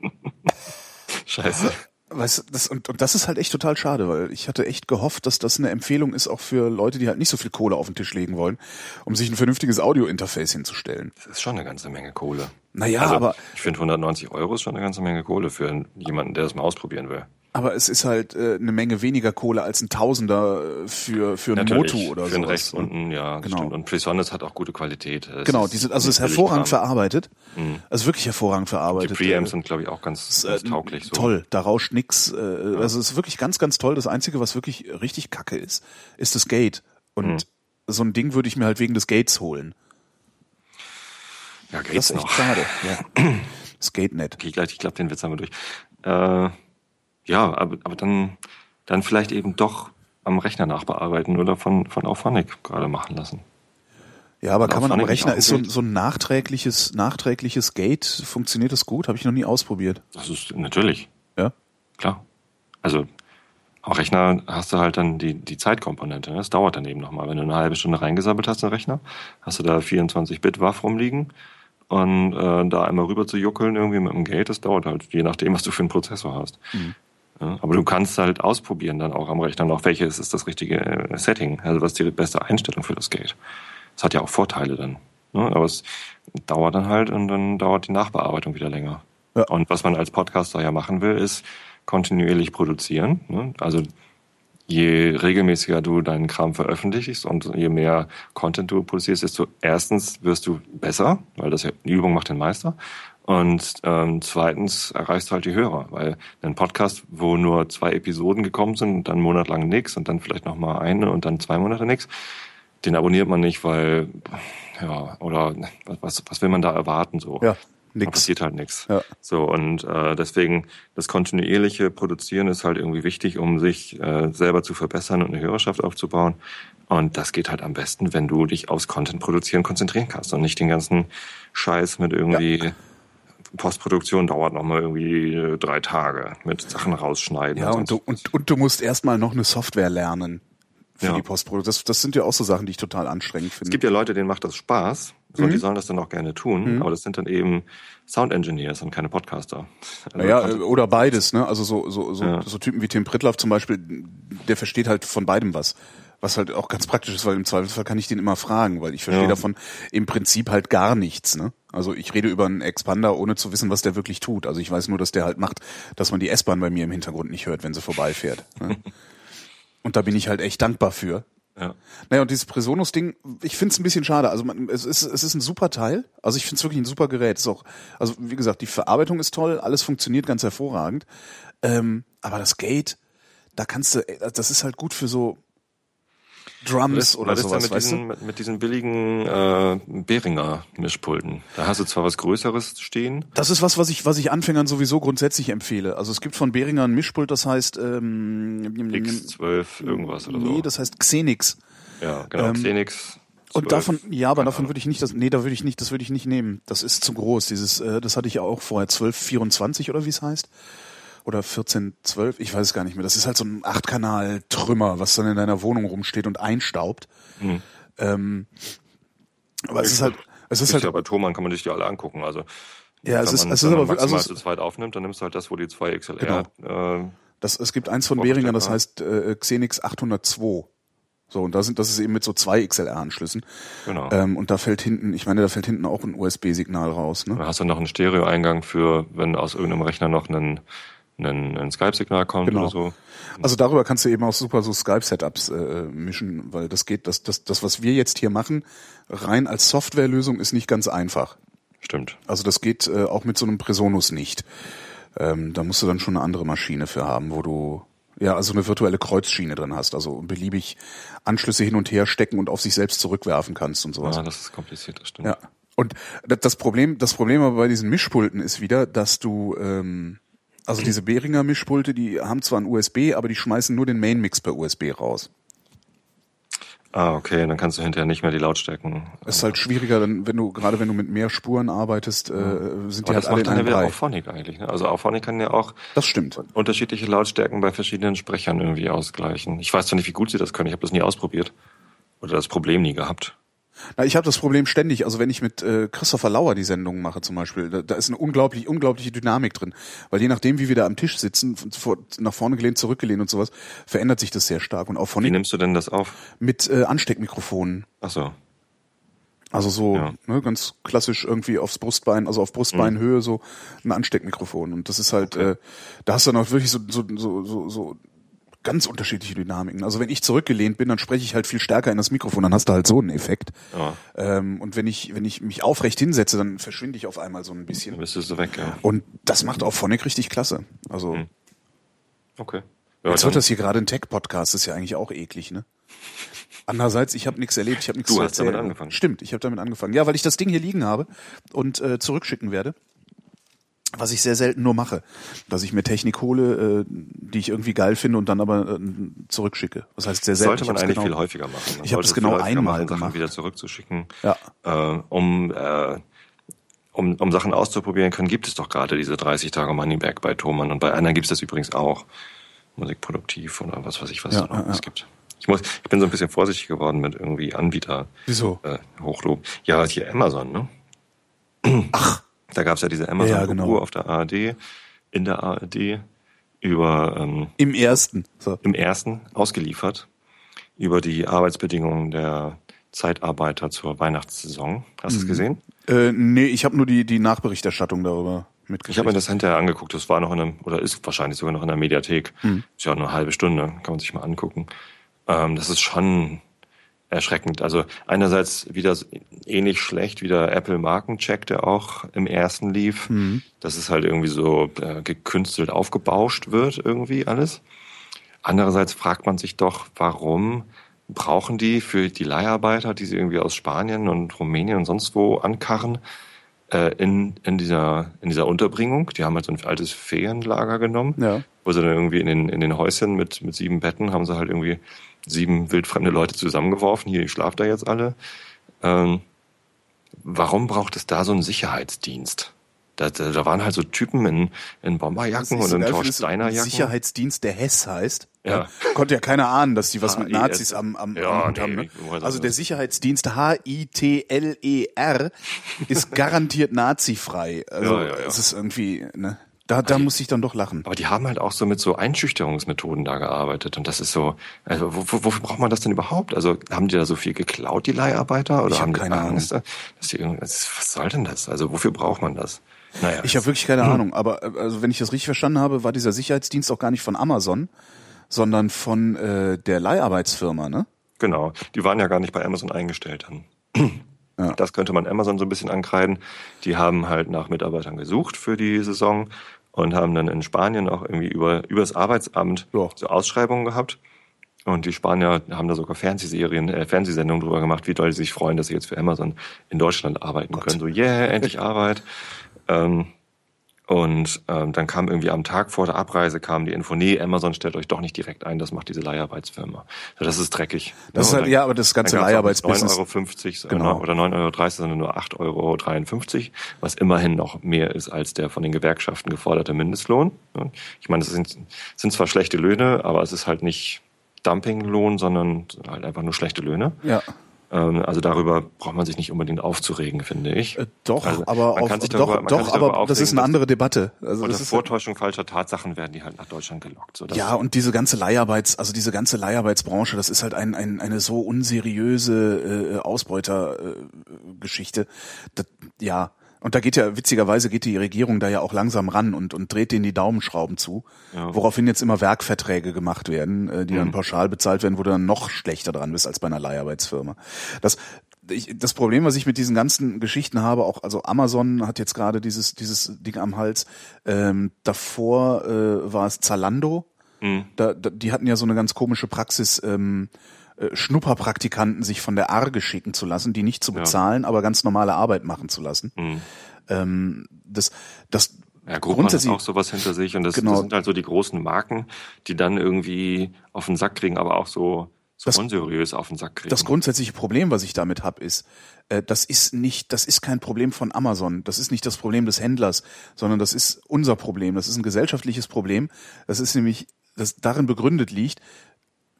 [LAUGHS] Scheiße. weißt du, das, und, und das ist halt echt total schade, weil ich hatte echt gehofft, dass das eine Empfehlung ist auch für Leute, die halt nicht so viel Kohle auf den Tisch legen wollen, um sich ein vernünftiges Audio-Interface hinzustellen. Das ist schon eine ganze Menge Kohle. Naja, also, aber, Ich finde 190 Euro ist schon eine ganze Menge Kohle für jemanden, der das mal ausprobieren will. Aber es ist halt äh, eine Menge weniger Kohle als ein Tausender äh, für, für ein Motu oder für den sowas. rechts ne? unten, ja, Genau. stimmt. Und Presonus hat auch gute Qualität. Es Genau, ist die sind, also es ist hervorragend Billigkram. verarbeitet. Also wirklich hervorragend Die verarbeitet. Preamps Äh, sind, glaube ich, auch ganz, äh, ganz tauglich. So. Toll, da rauscht nix. Äh, Also es ist wirklich ganz, ganz toll. Das Einzige, was wirklich richtig kacke ist, ist das Gate. Und Hm. so ein Ding würde ich mir halt wegen des Gates holen. Ja, Das geht's ist echt noch. schade. Ja. [CLEARS THROAT] SkateNet. Okay, gleich, ich glaube, den Witz haben wir durch. Äh, ja, aber, aber dann, dann vielleicht eben doch am Rechner nachbearbeiten oder von, von Auphonic gerade machen lassen. Ja, aber kann man am Rechner, ist so, so ein nachträgliches, nachträgliches Gate, funktioniert das gut? Habe ich noch nie ausprobiert. Das ist natürlich, Ja? klar. Also am Rechner hast du halt dann die, die Zeitkomponente. Ne? Das dauert dann eben nochmal. Wenn du eine halbe Stunde reingesammelt hast in den Rechner, hast du da 24-Bit-Waff rumliegen und äh, da einmal rüber zu juckeln irgendwie mit dem Gate, das dauert halt, je nachdem, was du für einen Prozessor hast. Ja, aber du kannst halt ausprobieren dann auch am Rechner noch, welches ist das richtige äh, Setting, also was ist die beste Einstellung für das Gate. Das hat ja auch Vorteile dann. Ne? Aber es dauert dann halt und dann dauert die Nachbearbeitung wieder länger. Ja. Und was man als Podcaster ja machen will, ist kontinuierlich produzieren. Ne? Also je regelmäßiger du deinen Kram veröffentlichst und je mehr Content du produzierst, desto erstens wirst du besser, weil das ja, die Übung macht den Meister. Und ähm, zweitens erreichst du halt die Hörer, weil ein Podcast, wo nur zwei Episoden gekommen sind dann einen Monat lang nix und dann vielleicht noch mal eine und dann zwei Monate nix, den abonniert man nicht, weil ja oder was was will man da erwarten so? Ja, Da nix. passiert halt nichts. Ja. So, und äh, deswegen das kontinuierliche Produzieren ist halt irgendwie wichtig, um sich äh, selber zu verbessern und eine Hörerschaft aufzubauen. Und das geht halt am besten, wenn du dich aufs Content produzieren konzentrieren kannst und nicht den ganzen Scheiß mit irgendwie Postproduktion dauert nochmal irgendwie äh, drei Tage mit Sachen rausschneiden. Ja, und sonst du, und, und du musst erstmal noch eine Software lernen für Ja. die Postproduktion. Das, das sind ja auch so Sachen, die ich total anstrengend Es finde. gibt ja Leute, denen macht das Spaß Mhm. und die sollen das dann auch gerne tun, aber das sind dann eben Sound Engineers und keine Podcaster. Also Naja, äh, oder beides, ne? Also so, so, so, Ja. so Typen wie Tim Pritloff zum Beispiel, der versteht halt von beidem was. Was halt auch ganz praktisch ist, weil im Zweifelsfall kann ich den immer fragen, weil ich verstehe Ja. davon im Prinzip halt gar nichts, ne? Also ich rede über einen Expander, ohne zu wissen, was der wirklich tut. Also ich weiß nur, dass der halt macht, dass man die S-Bahn bei mir im Hintergrund nicht hört, wenn sie vorbeifährt. Ne? [LAUGHS] Und da bin ich halt echt dankbar für. ja. Naja, und dieses Presonus-Ding, ich finde es ein bisschen schade. Also man, es, ist, es ist ein super Teil. Also ich finde es wirklich ein super Gerät. Ist auch, also wie gesagt, die Verarbeitung ist toll, alles funktioniert ganz hervorragend. Ähm, aber das Gate, da kannst du, das ist halt gut für so Drums oder was ist sowas, denn mit weißt diesen, mit, mit diesen billigen äh, Behringer Mischpulten? Da hast du zwar was Größeres stehen. Das ist was, was ich, was ich Anfängern sowieso grundsätzlich empfehle. Also es gibt von Behringer ein Mischpult, das heißt ähm, X12 irgendwas oder so. Nee, das heißt Xenix. ja, genau. ähm, Xenix. Und 12. davon, ja, aber Keine davon Ahnung. würde ich nicht, das, nee, da würde ich nicht, das würde ich nicht nehmen. Das ist zu groß. Dieses, äh, das hatte ich ja auch vorher 1224 oder wie es heißt. Oder 1412, ich weiß es gar nicht mehr. Das ist halt so ein Achtkanal-Trümmer, was dann in deiner Wohnung rumsteht und einstaubt. Hm. Ähm, aber es ist halt, es ist halt, ja bei Thomann kann man sich die alle angucken. Also Ja, es ist- man, es ist aber- also maximal es- zu zweit aufnimmt, dann nimmst du halt das, wo die 2 XLR. Äh, das, es gibt eins von Behringer, das heißt äh, Xenix 802. So, und da sind, das ist eben mit so zwei XLR-Anschlüssen. genau. Ähm, und da fällt hinten, ich meine, da fällt hinten auch ein USB-Signal raus, ne? Dann hast du noch einen Stereo-Eingang für, wenn aus irgendeinem Rechner noch ein, ein, ein Skype-Signal kommt Genau. oder so. Also darüber kannst du eben auch super so Skype-Setups äh, mischen, weil das geht, das, das, das, was wir jetzt hier machen, rein als Softwarelösung ist nicht ganz einfach. Stimmt. Also das geht äh, auch mit so einem Presonus nicht. Ähm, da musst du dann schon eine andere Maschine für haben, wo du ja also eine virtuelle Kreuzschiene drin hast, also beliebig Anschlüsse hin und her stecken und auf sich selbst zurückwerfen kannst und sowas. Ja, das ist kompliziert, das stimmt. Ja. Und das Problem, das Problem aber bei diesen Mischpulten ist wieder, dass du, ähm, also diese Behringer Mischpulte, die haben zwar ein USB, aber die schmeißen nur den Main-Mix per USB raus. Ah, okay, dann kannst du hinterher nicht mehr die Lautstärken. Es ist halt schwieriger, dann, wenn du, gerade wenn du mit mehr Spuren arbeitest, äh, sind die Aber halt das alle macht in dann ja wieder. Auphonic eigentlich. Ne? Also Auphonic kann ja auch Das stimmt. unterschiedliche Lautstärken bei verschiedenen Sprechern irgendwie ausgleichen. Ich weiß zwar nicht, wie gut sie das können. Ich habe das nie ausprobiert. Oder das Problem nie gehabt. Na, ich habe das Problem ständig, also wenn ich mit äh, Christopher Lauer die Sendungen mache zum Beispiel, da, da ist eine unglaublich, unglaubliche Dynamik drin. Weil je nachdem, wie wir da am Tisch sitzen, vor, nach vorne gelehnt, zurückgelehnt und sowas, verändert sich das sehr stark. Und auch von Wie nimmst du denn das auf? mit äh, Ansteckmikrofonen. Ach so. Also so Ja. ne, ganz klassisch irgendwie aufs Brustbein, also auf Brustbeinhöhe so ein Ansteckmikrofon. Und das ist halt, äh, da hast du dann auch wirklich so, so, so, so, so ganz unterschiedliche Dynamiken. Also wenn ich zurückgelehnt bin, dann spreche ich halt viel stärker in das Mikrofon, dann hast du halt so einen Effekt. Ja, Ähm, und wenn ich, wenn ich mich aufrecht hinsetze, dann verschwinde ich auf einmal so ein dann bisschen. bist du so weg, ja. Und das macht auch Phonic richtig klasse. Also Okay. Ja, jetzt dann- wird das hier gerade ein Tech-Podcast, ist ja eigentlich auch eklig, ne? Andererseits, ich habe nichts erlebt, ich habe nichts Du zu hast damit erzählen. angefangen. Stimmt, ich habe damit angefangen. Ja, weil ich das Ding hier liegen habe und äh, zurückschicken werde. Was ich sehr selten nur mache, dass ich mir Technik hole, äh, die ich irgendwie geil finde und dann aber äh, zurückschicke. Das heißt sehr selten. Sollte man eigentlich genau, viel häufiger machen. Man Ich habe es genau einmal machen, Sachen gemacht. wieder zurückzuschicken. Ja. Äh, um, äh, um, um Sachen auszuprobieren können, gibt es doch gerade diese 30 Tage Moneyback bei Thomann und bei anderen gibt es das übrigens auch. Musikproduktiv oder was weiß ich, was Ja, da noch ja, ja. gibt. Ich muss, ich bin so ein bisschen vorsichtig geworden mit irgendwie Anbieter. Wieso? Äh, Hochlob. Ja, hier Amazon, ne? Ach, Da gab es ja diese amazon Ja, genau. auf der ARD, in der ARD, über ähm, im ersten. So. im ersten ausgeliefert, über die Arbeitsbedingungen der Zeitarbeiter zur Weihnachtssaison. Hast Mhm. du es gesehen? Äh, nee, ich habe nur die, die Nachberichterstattung darüber mitgekriegt. Ich habe mir das hinterher angeguckt, das war noch in einem, oder ist wahrscheinlich sogar noch in der Mediathek. Mhm. Ist ja nur eine halbe Stunde, kann man sich mal angucken. Ähm, das ist schon erschreckend. Also einerseits wieder ähnlich schlecht wie der Apple Markencheck, der auch im ersten lief, Mhm. dass es halt irgendwie so äh, gekünstelt aufgebauscht wird irgendwie alles. Andererseits fragt man sich doch, warum brauchen die für die Leiharbeiter, die sie irgendwie aus Spanien und Rumänien und sonst wo ankarren, äh, in, in, dieser, in dieser Unterbringung. Die haben halt so ein altes Ferienlager genommen, Ja. wo sie dann irgendwie in den, in den Häuschen mit, mit sieben Betten haben sie halt irgendwie sieben wildfremde Leute zusammengeworfen. Hier, ich schlafe da jetzt alle. Ähm, warum braucht es da so einen Sicherheitsdienst? Da, da, da waren halt so Typen in, in Bomberjacken und in Thor Steiner Jacken. Sicherheitsdienst, der Hess heißt. Ja. Konnte ja keiner ahnen, dass die was mit HIS. Nazis am, am, Ja, am nee, haben. Ne? Also der Sicherheitsdienst H-I-T-L-E-R ist [LAUGHS] garantiert nazifrei. Also Ja, ja, ja. es ist irgendwie, ne? Da, da muss ich dann doch lachen. Aber die haben halt auch so mit so Einschüchterungsmethoden da gearbeitet. Und das ist so, also wo, wo, wofür braucht man das denn überhaupt? Also haben die da so viel geklaut, die Leiharbeiter? Oder Ich hab haben die keine Angst? Dass die, irgendwie- was soll denn das? Also wofür braucht man das? Naja. Ich habe wirklich keine Ahnung, aber äh, also wenn ich das richtig verstanden habe, war dieser Sicherheitsdienst auch gar nicht von Amazon, sondern von äh, der Leiharbeitsfirma, ne? Genau. Die waren ja gar nicht bei Amazon eingestellt dann. Ja. Das könnte man Amazon so ein bisschen ankreiden. Die haben halt nach Mitarbeitern gesucht für die Saison und haben dann in Spanien auch irgendwie über, über das Arbeitsamt Ja. so Ausschreibungen gehabt. Und die Spanier haben da sogar Fernsehserien, äh, Fernsehsendungen drüber gemacht, wie doll sie sich freuen, dass sie jetzt für Amazon in Deutschland arbeiten können. So, yeah, endlich Arbeit. Ähm, und ähm, dann kam irgendwie am Tag vor der Abreise kam die Info, nee, Amazon stellt euch doch nicht direkt ein, das macht diese Leiharbeitsfirma. So, das ist dreckig. Das ist und halt, dann- ja, aber das ganze Leiharbeitsbusiness. 9,50 Euro Genau. oder 9,30 Euro, sondern nur 8,53 Euro, was immerhin noch mehr ist als der von den Gewerkschaften geforderte Mindestlohn. Ich meine, das sind, sind zwar schlechte Löhne, aber es ist halt nicht Dumpinglohn, sondern halt einfach nur schlechte Löhne. Ja. Ähm, Also darüber braucht man sich nicht unbedingt aufzuregen, finde ich. Äh, doch, Also aber auf, doch, darüber- doch, darüber aber das ist eine andere Debatte. Also Unter das ist, Vortäuschung falscher Tatsachen werden die halt nach Deutschland gelockt. So, ja, und diese ganze Leiharbeits, also diese ganze Leiharbeitsbranche, das ist halt ein, ein, eine so unseriöse äh, Ausbeutergeschichte. Das, ja, und da geht ja, witzigerweise geht die Regierung da ja auch langsam ran und, und dreht denen die Daumenschrauben zu, Ja. woraufhin jetzt immer Werkverträge gemacht werden, äh, die dann pauschal bezahlt werden, wo du dann noch schlechter dran bist als bei einer Leiharbeitsfirma. Das, ich, das Problem, was ich mit diesen ganzen Geschichten habe, auch also Amazon hat jetzt gerade dieses dieses Ding am Hals. Ähm, davor äh, war es Zalando. Da, da, die hatten ja so eine ganz komische Praxis, ähm, äh, Schnupperpraktikanten sich von der Arge schicken zu lassen, die nicht zu Ja. bezahlen, aber ganz normale Arbeit machen zu lassen. Mhm. Ähm, das, das Ja, Groupon hat grundsätzlich auch sowas hinter sich und das, Genau. das sind halt so die großen Marken, die dann irgendwie auf den Sack kriegen, aber auch so, so Das- unseriös auf den Sack kriegen. Das grundsätzliche Problem, was ich damit hab, ist, äh, das ist nicht, das ist kein Problem von Amazon, das ist nicht das Problem des Händlers, sondern das ist unser Problem. Das ist ein gesellschaftliches Problem. Das ist nämlich, das darin begründet liegt,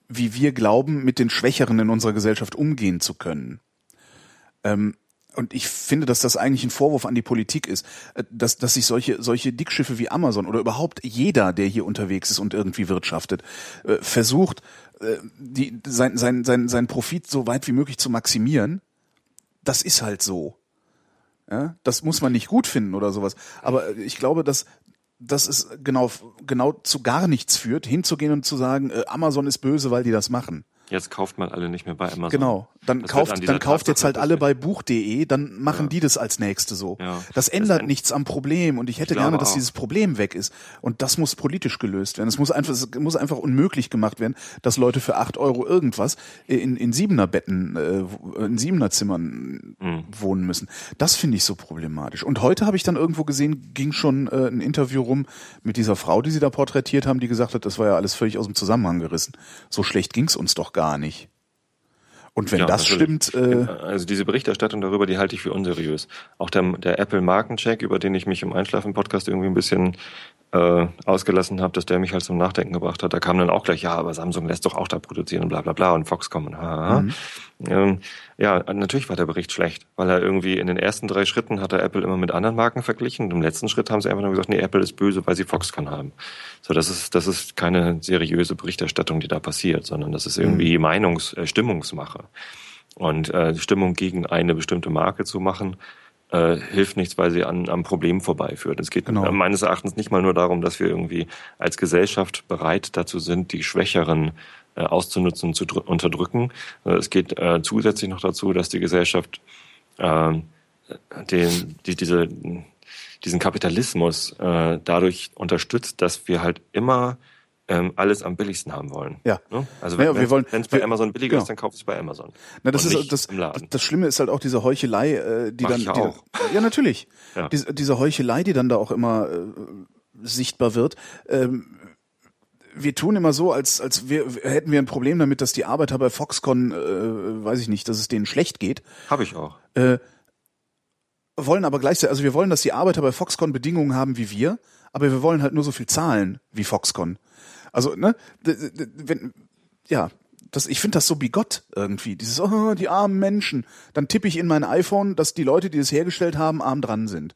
wie wir glauben, mit den Schwächeren in unserer Gesellschaft umgehen zu können. Ähm, und ich finde, dass das eigentlich ein Vorwurf an die Politik ist, äh, dass, dass sich solche, solche Dickschiffe wie Amazon oder überhaupt jeder, der hier unterwegs ist und irgendwie wirtschaftet, äh, versucht, äh, die, sein, sein, sein, sein Profit so weit wie möglich zu maximieren. Das ist halt so. Ja, das muss man nicht gut finden oder sowas. Aber äh, ich glaube, dass, dass es genau, genau zu gar nichts führt, hinzugehen und zu sagen, äh, Amazon ist böse, weil die das machen. Jetzt kauft man alle nicht mehr bei Amazon. Genau. Dann Das kauft, dann kauft jetzt halt alle bei Buch.de, dann machen Ja. die das als nächste so. Ja. Das Das ändert änd- nichts am Problem und ich hätte Ich gerne, dass auch. dieses Problem weg ist. Und das muss politisch gelöst werden. Es muss einfach, es muss einfach unmöglich gemacht werden, dass Leute für acht Euro irgendwas in, in Siebener-Betten, äh, in Siebener-Zimmern Mhm. wohnen müssen. Das finde ich so problematisch. Und heute habe ich dann irgendwo gesehen, ging schon äh, ein Interview rum mit dieser Frau, die sie da porträtiert haben, die gesagt hat, das war ja alles völlig aus dem Zusammenhang gerissen. So schlecht ging's uns doch gar nicht. Und wenn Ja, das natürlich. stimmt, äh, Also diese Berichterstattung darüber, die halte ich für unseriös. Auch der, der Apple Markencheck, über den ich mich im Einschlafen-Podcast irgendwie ein bisschen äh, ausgelassen habe, dass der mich halt zum Nachdenken gebracht hat. Da kam dann auch gleich, ja, aber Samsung lässt doch auch da produzieren und bla bla bla und Foxconn und haha. Ähm, ja, natürlich war der Bericht schlecht, weil er irgendwie in den ersten drei Schritten hat er Apple immer mit anderen Marken verglichen und im letzten Schritt haben sie einfach nur gesagt, nee, Apple ist böse, weil sie Foxconn haben. So, das ist, das ist keine seriöse Berichterstattung, die da passiert, sondern das ist irgendwie Meinungs-, äh, Stimmungsmache. Und äh, Stimmung gegen eine bestimmte Marke zu machen, äh, hilft nichts, weil sie an, am Problem vorbeiführt. Es geht Genau. äh, meines Erachtens nicht mal nur darum, dass wir irgendwie als Gesellschaft bereit dazu sind, die Schwächeren auszunutzen und zu drü- unterdrücken. Äh, es geht äh, zusätzlich noch dazu, dass die Gesellschaft äh, den, die, diese, diesen Kapitalismus äh, dadurch unterstützt, dass wir halt immer ähm, alles am billigsten haben wollen. Ja. Ne? Also Naja, wenn wenn es bei wir- Amazon billiger genau. ist, dann kauf es bei Amazon. Na, das ist das, das Schlimme ist halt auch diese Heuchelei, äh, die Mach dann die, auch. [LAUGHS] ja natürlich Ja. diese, diese Heuchelei, die dann da auch immer äh, sichtbar wird. Ähm, wir tun immer so, als als wir hätten wir ein Problem damit, dass die Arbeiter bei Foxconn, äh, weiß ich nicht, dass es denen schlecht geht. Habe ich auch. Wollen aber gleichzeitig, also wir wollen, dass die Arbeiter bei Foxconn Bedingungen haben wie wir, aber wir wollen halt nur so viel zahlen wie Foxconn. Also ne, wenn ja, das, ich finde das so bigott irgendwie. Dieses, oh, die armen Menschen. Dann tippe ich in mein iPhone, dass die Leute, die es hergestellt haben, arm dran sind.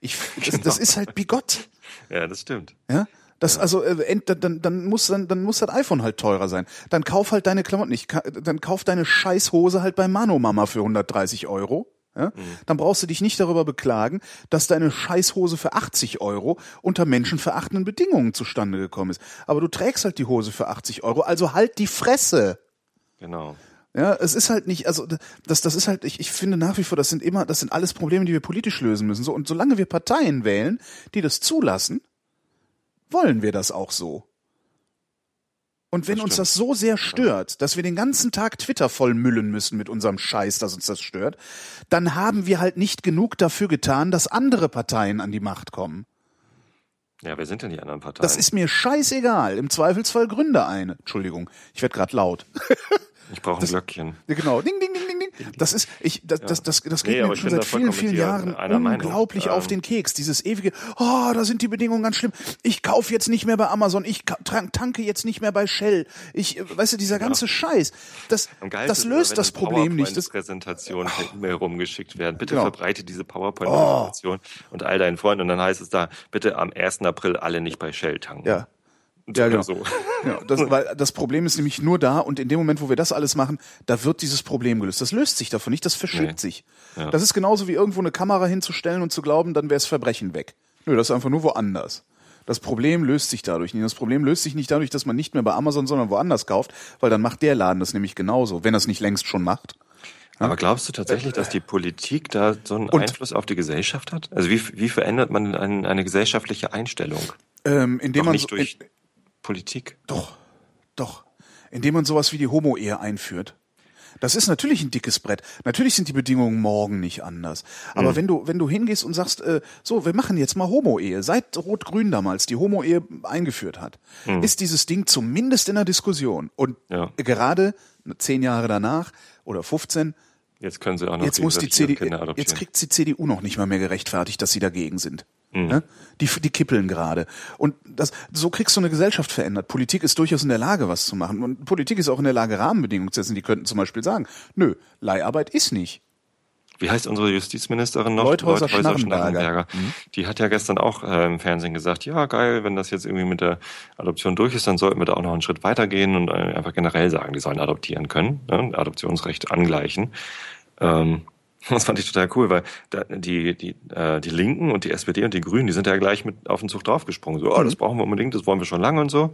Ich, das, das ist halt bigott. Ja, das stimmt. Ja? Das also äh, ent, dann, dann muss dann, dann muss das iPhone halt teurer sein. Dann kauf halt deine Klamotten nicht. Dann kauf deine Scheißhose halt bei Manomama für 130 Euro. Ja? Dann brauchst du dich nicht darüber beklagen, dass deine Scheißhose für 80 Euro unter menschenverachtenden Bedingungen zustande gekommen ist. Aber du trägst halt die Hose für 80 Euro, also halt die Fresse. Genau. Ja, es ist halt nicht, also das, das ist halt, ich, ich finde nach wie vor, das sind immer, das sind alles Probleme, die wir politisch lösen müssen. So, und solange wir Parteien wählen, die das zulassen, wollen wir das auch so. Und wenn Das uns das so sehr stört, dass wir den ganzen Tag Twitter vollmüllen müssen mit unserem Scheiß, dass uns das stört, dann haben wir halt nicht genug dafür getan, dass andere Parteien an die Macht kommen. Ja, wer sind denn die anderen Parteien? Das ist mir scheißegal. Im Zweifelsfall gründe eine. Entschuldigung, ich werde gerade laut. [LAUGHS] ich brauche ein Glöckchen. Ja, genau. Ding, ding, ding, ding, ding. Das ist, ich, das, das, das, das geht Nee, mir schon seit vielen, vielen Jahren einer Meinung. unglaublich auf Ähm, den Keks. Dieses ewige, oh, da sind die Bedingungen ganz schlimm. Ich kaufe jetzt nicht mehr bei Amazon. Ich tanke jetzt nicht mehr bei Shell. Ich, äh, weißt du, dieser ganze Scheiß. Das, das immer, löst wenn das Problem nicht. Das, PowerPoint-Präsentationen per E-Mail rumgeschickt werden. Bitte Genau. verbreite diese PowerPoint-Präsentation und all deinen Freunden. Und dann heißt es da, bitte am 1. April alle nicht bei Shell tanken. ja. Ja, genau. so. [LAUGHS] Ja, das, weil das Problem ist nämlich nur da und in dem Moment, wo wir das alles machen, da wird dieses Problem gelöst. Das löst sich davon nicht, das verschiebt Nee. sich. Ja. Das ist genauso wie irgendwo eine Kamera hinzustellen und zu glauben, dann wäre es Verbrechen weg. Nö, das ist einfach nur woanders. Das Problem löst sich dadurch nicht. Das Problem löst sich nicht dadurch, dass man nicht mehr bei Amazon, sondern woanders kauft, weil dann macht der Laden das nämlich genauso, wenn er es nicht längst schon macht. Aber glaubst du tatsächlich, dass die Politik da so einen Und- Einfluss auf die Gesellschaft hat? Also wie, wie verändert man ein, eine gesellschaftliche Einstellung? Ähm, indem Doch man nicht so, durch Politik. Doch, doch. Indem man sowas wie die Homo-Ehe einführt. Das ist natürlich ein dickes Brett. Natürlich sind die Bedingungen morgen nicht anders. Aber wenn du, wenn du hingehst und sagst, äh, so, wir machen jetzt mal Homo-Ehe, seit Rot-Grün damals die Homo-Ehe eingeführt hat, ist dieses Ding zumindest in der Diskussion. Und Ja. gerade zehn Jahre danach oder 15, Jetzt können sie auch noch jetzt muss die CDU, jetzt kriegt die CDU noch nicht mal mehr gerechtfertigt, dass sie dagegen sind. Mhm. Ne? Die, die kippeln gerade. Und das, so kriegst du eine Gesellschaft verändert. Politik ist durchaus in der Lage, was zu machen. Und Politik ist auch in der Lage, Rahmenbedingungen zu setzen. Die könnten zum Beispiel sagen, nö, Leiharbeit ist nicht. Wie heißt unsere Justizministerin noch? Leuthäuser Schnarrenberger. Die hat ja gestern auch äh, im Fernsehen gesagt, ja geil, wenn das jetzt irgendwie mit der Adoption durch ist, dann sollten wir da auch noch einen Schritt weitergehen und äh, einfach generell sagen, die sollen adoptieren können, ne? Adoptionsrecht angleichen. Ähm, [LAUGHS] das fand ich total cool, weil die, die, äh, die Linken und die SPD und die Grünen, die sind ja gleich mit auf den Zug draufgesprungen. So, oh, das brauchen wir unbedingt, das wollen wir schon lange und so.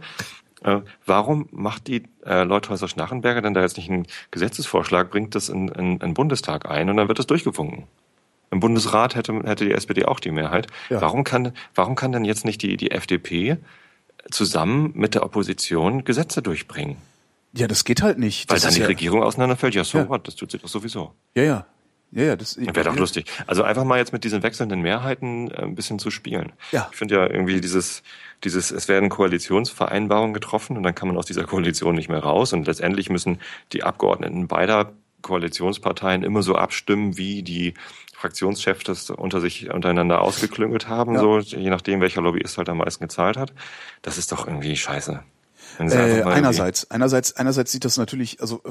Äh, warum macht die äh, Leuthäuser Schnarrenberger denn da jetzt nicht einen Gesetzesvorschlag, bringt das in, in, in den Bundestag ein und dann wird das durchgewunken? Im Bundesrat hätte, hätte die SPD auch die Mehrheit. Ja. Warum, kann, warum kann denn jetzt nicht die, die FDP zusammen mit der Opposition Gesetze durchbringen? Ja, das geht halt nicht. Weil Das dann die ja, Regierung auseinanderfällt. Ja, so Ja. what, das tut sie doch sowieso. Ja, ja. Ja, ja, das Wäre doch ja. lustig. Also einfach mal jetzt mit diesen wechselnden Mehrheiten äh, ein bisschen zu spielen. Ja. Ich finde ja irgendwie dieses, dieses, es werden Koalitionsvereinbarungen getroffen und dann kann man aus dieser Koalition nicht mehr raus und letztendlich müssen die Abgeordneten beider Koalitionsparteien immer so abstimmen, wie die Fraktionschefs das unter sich untereinander ausgeklüngelt haben, Ja. so je nachdem, welcher Lobbyist halt am meisten gezahlt hat. Das ist doch irgendwie scheiße. Äh, einerseits, einerseits, einerseits sieht das natürlich, also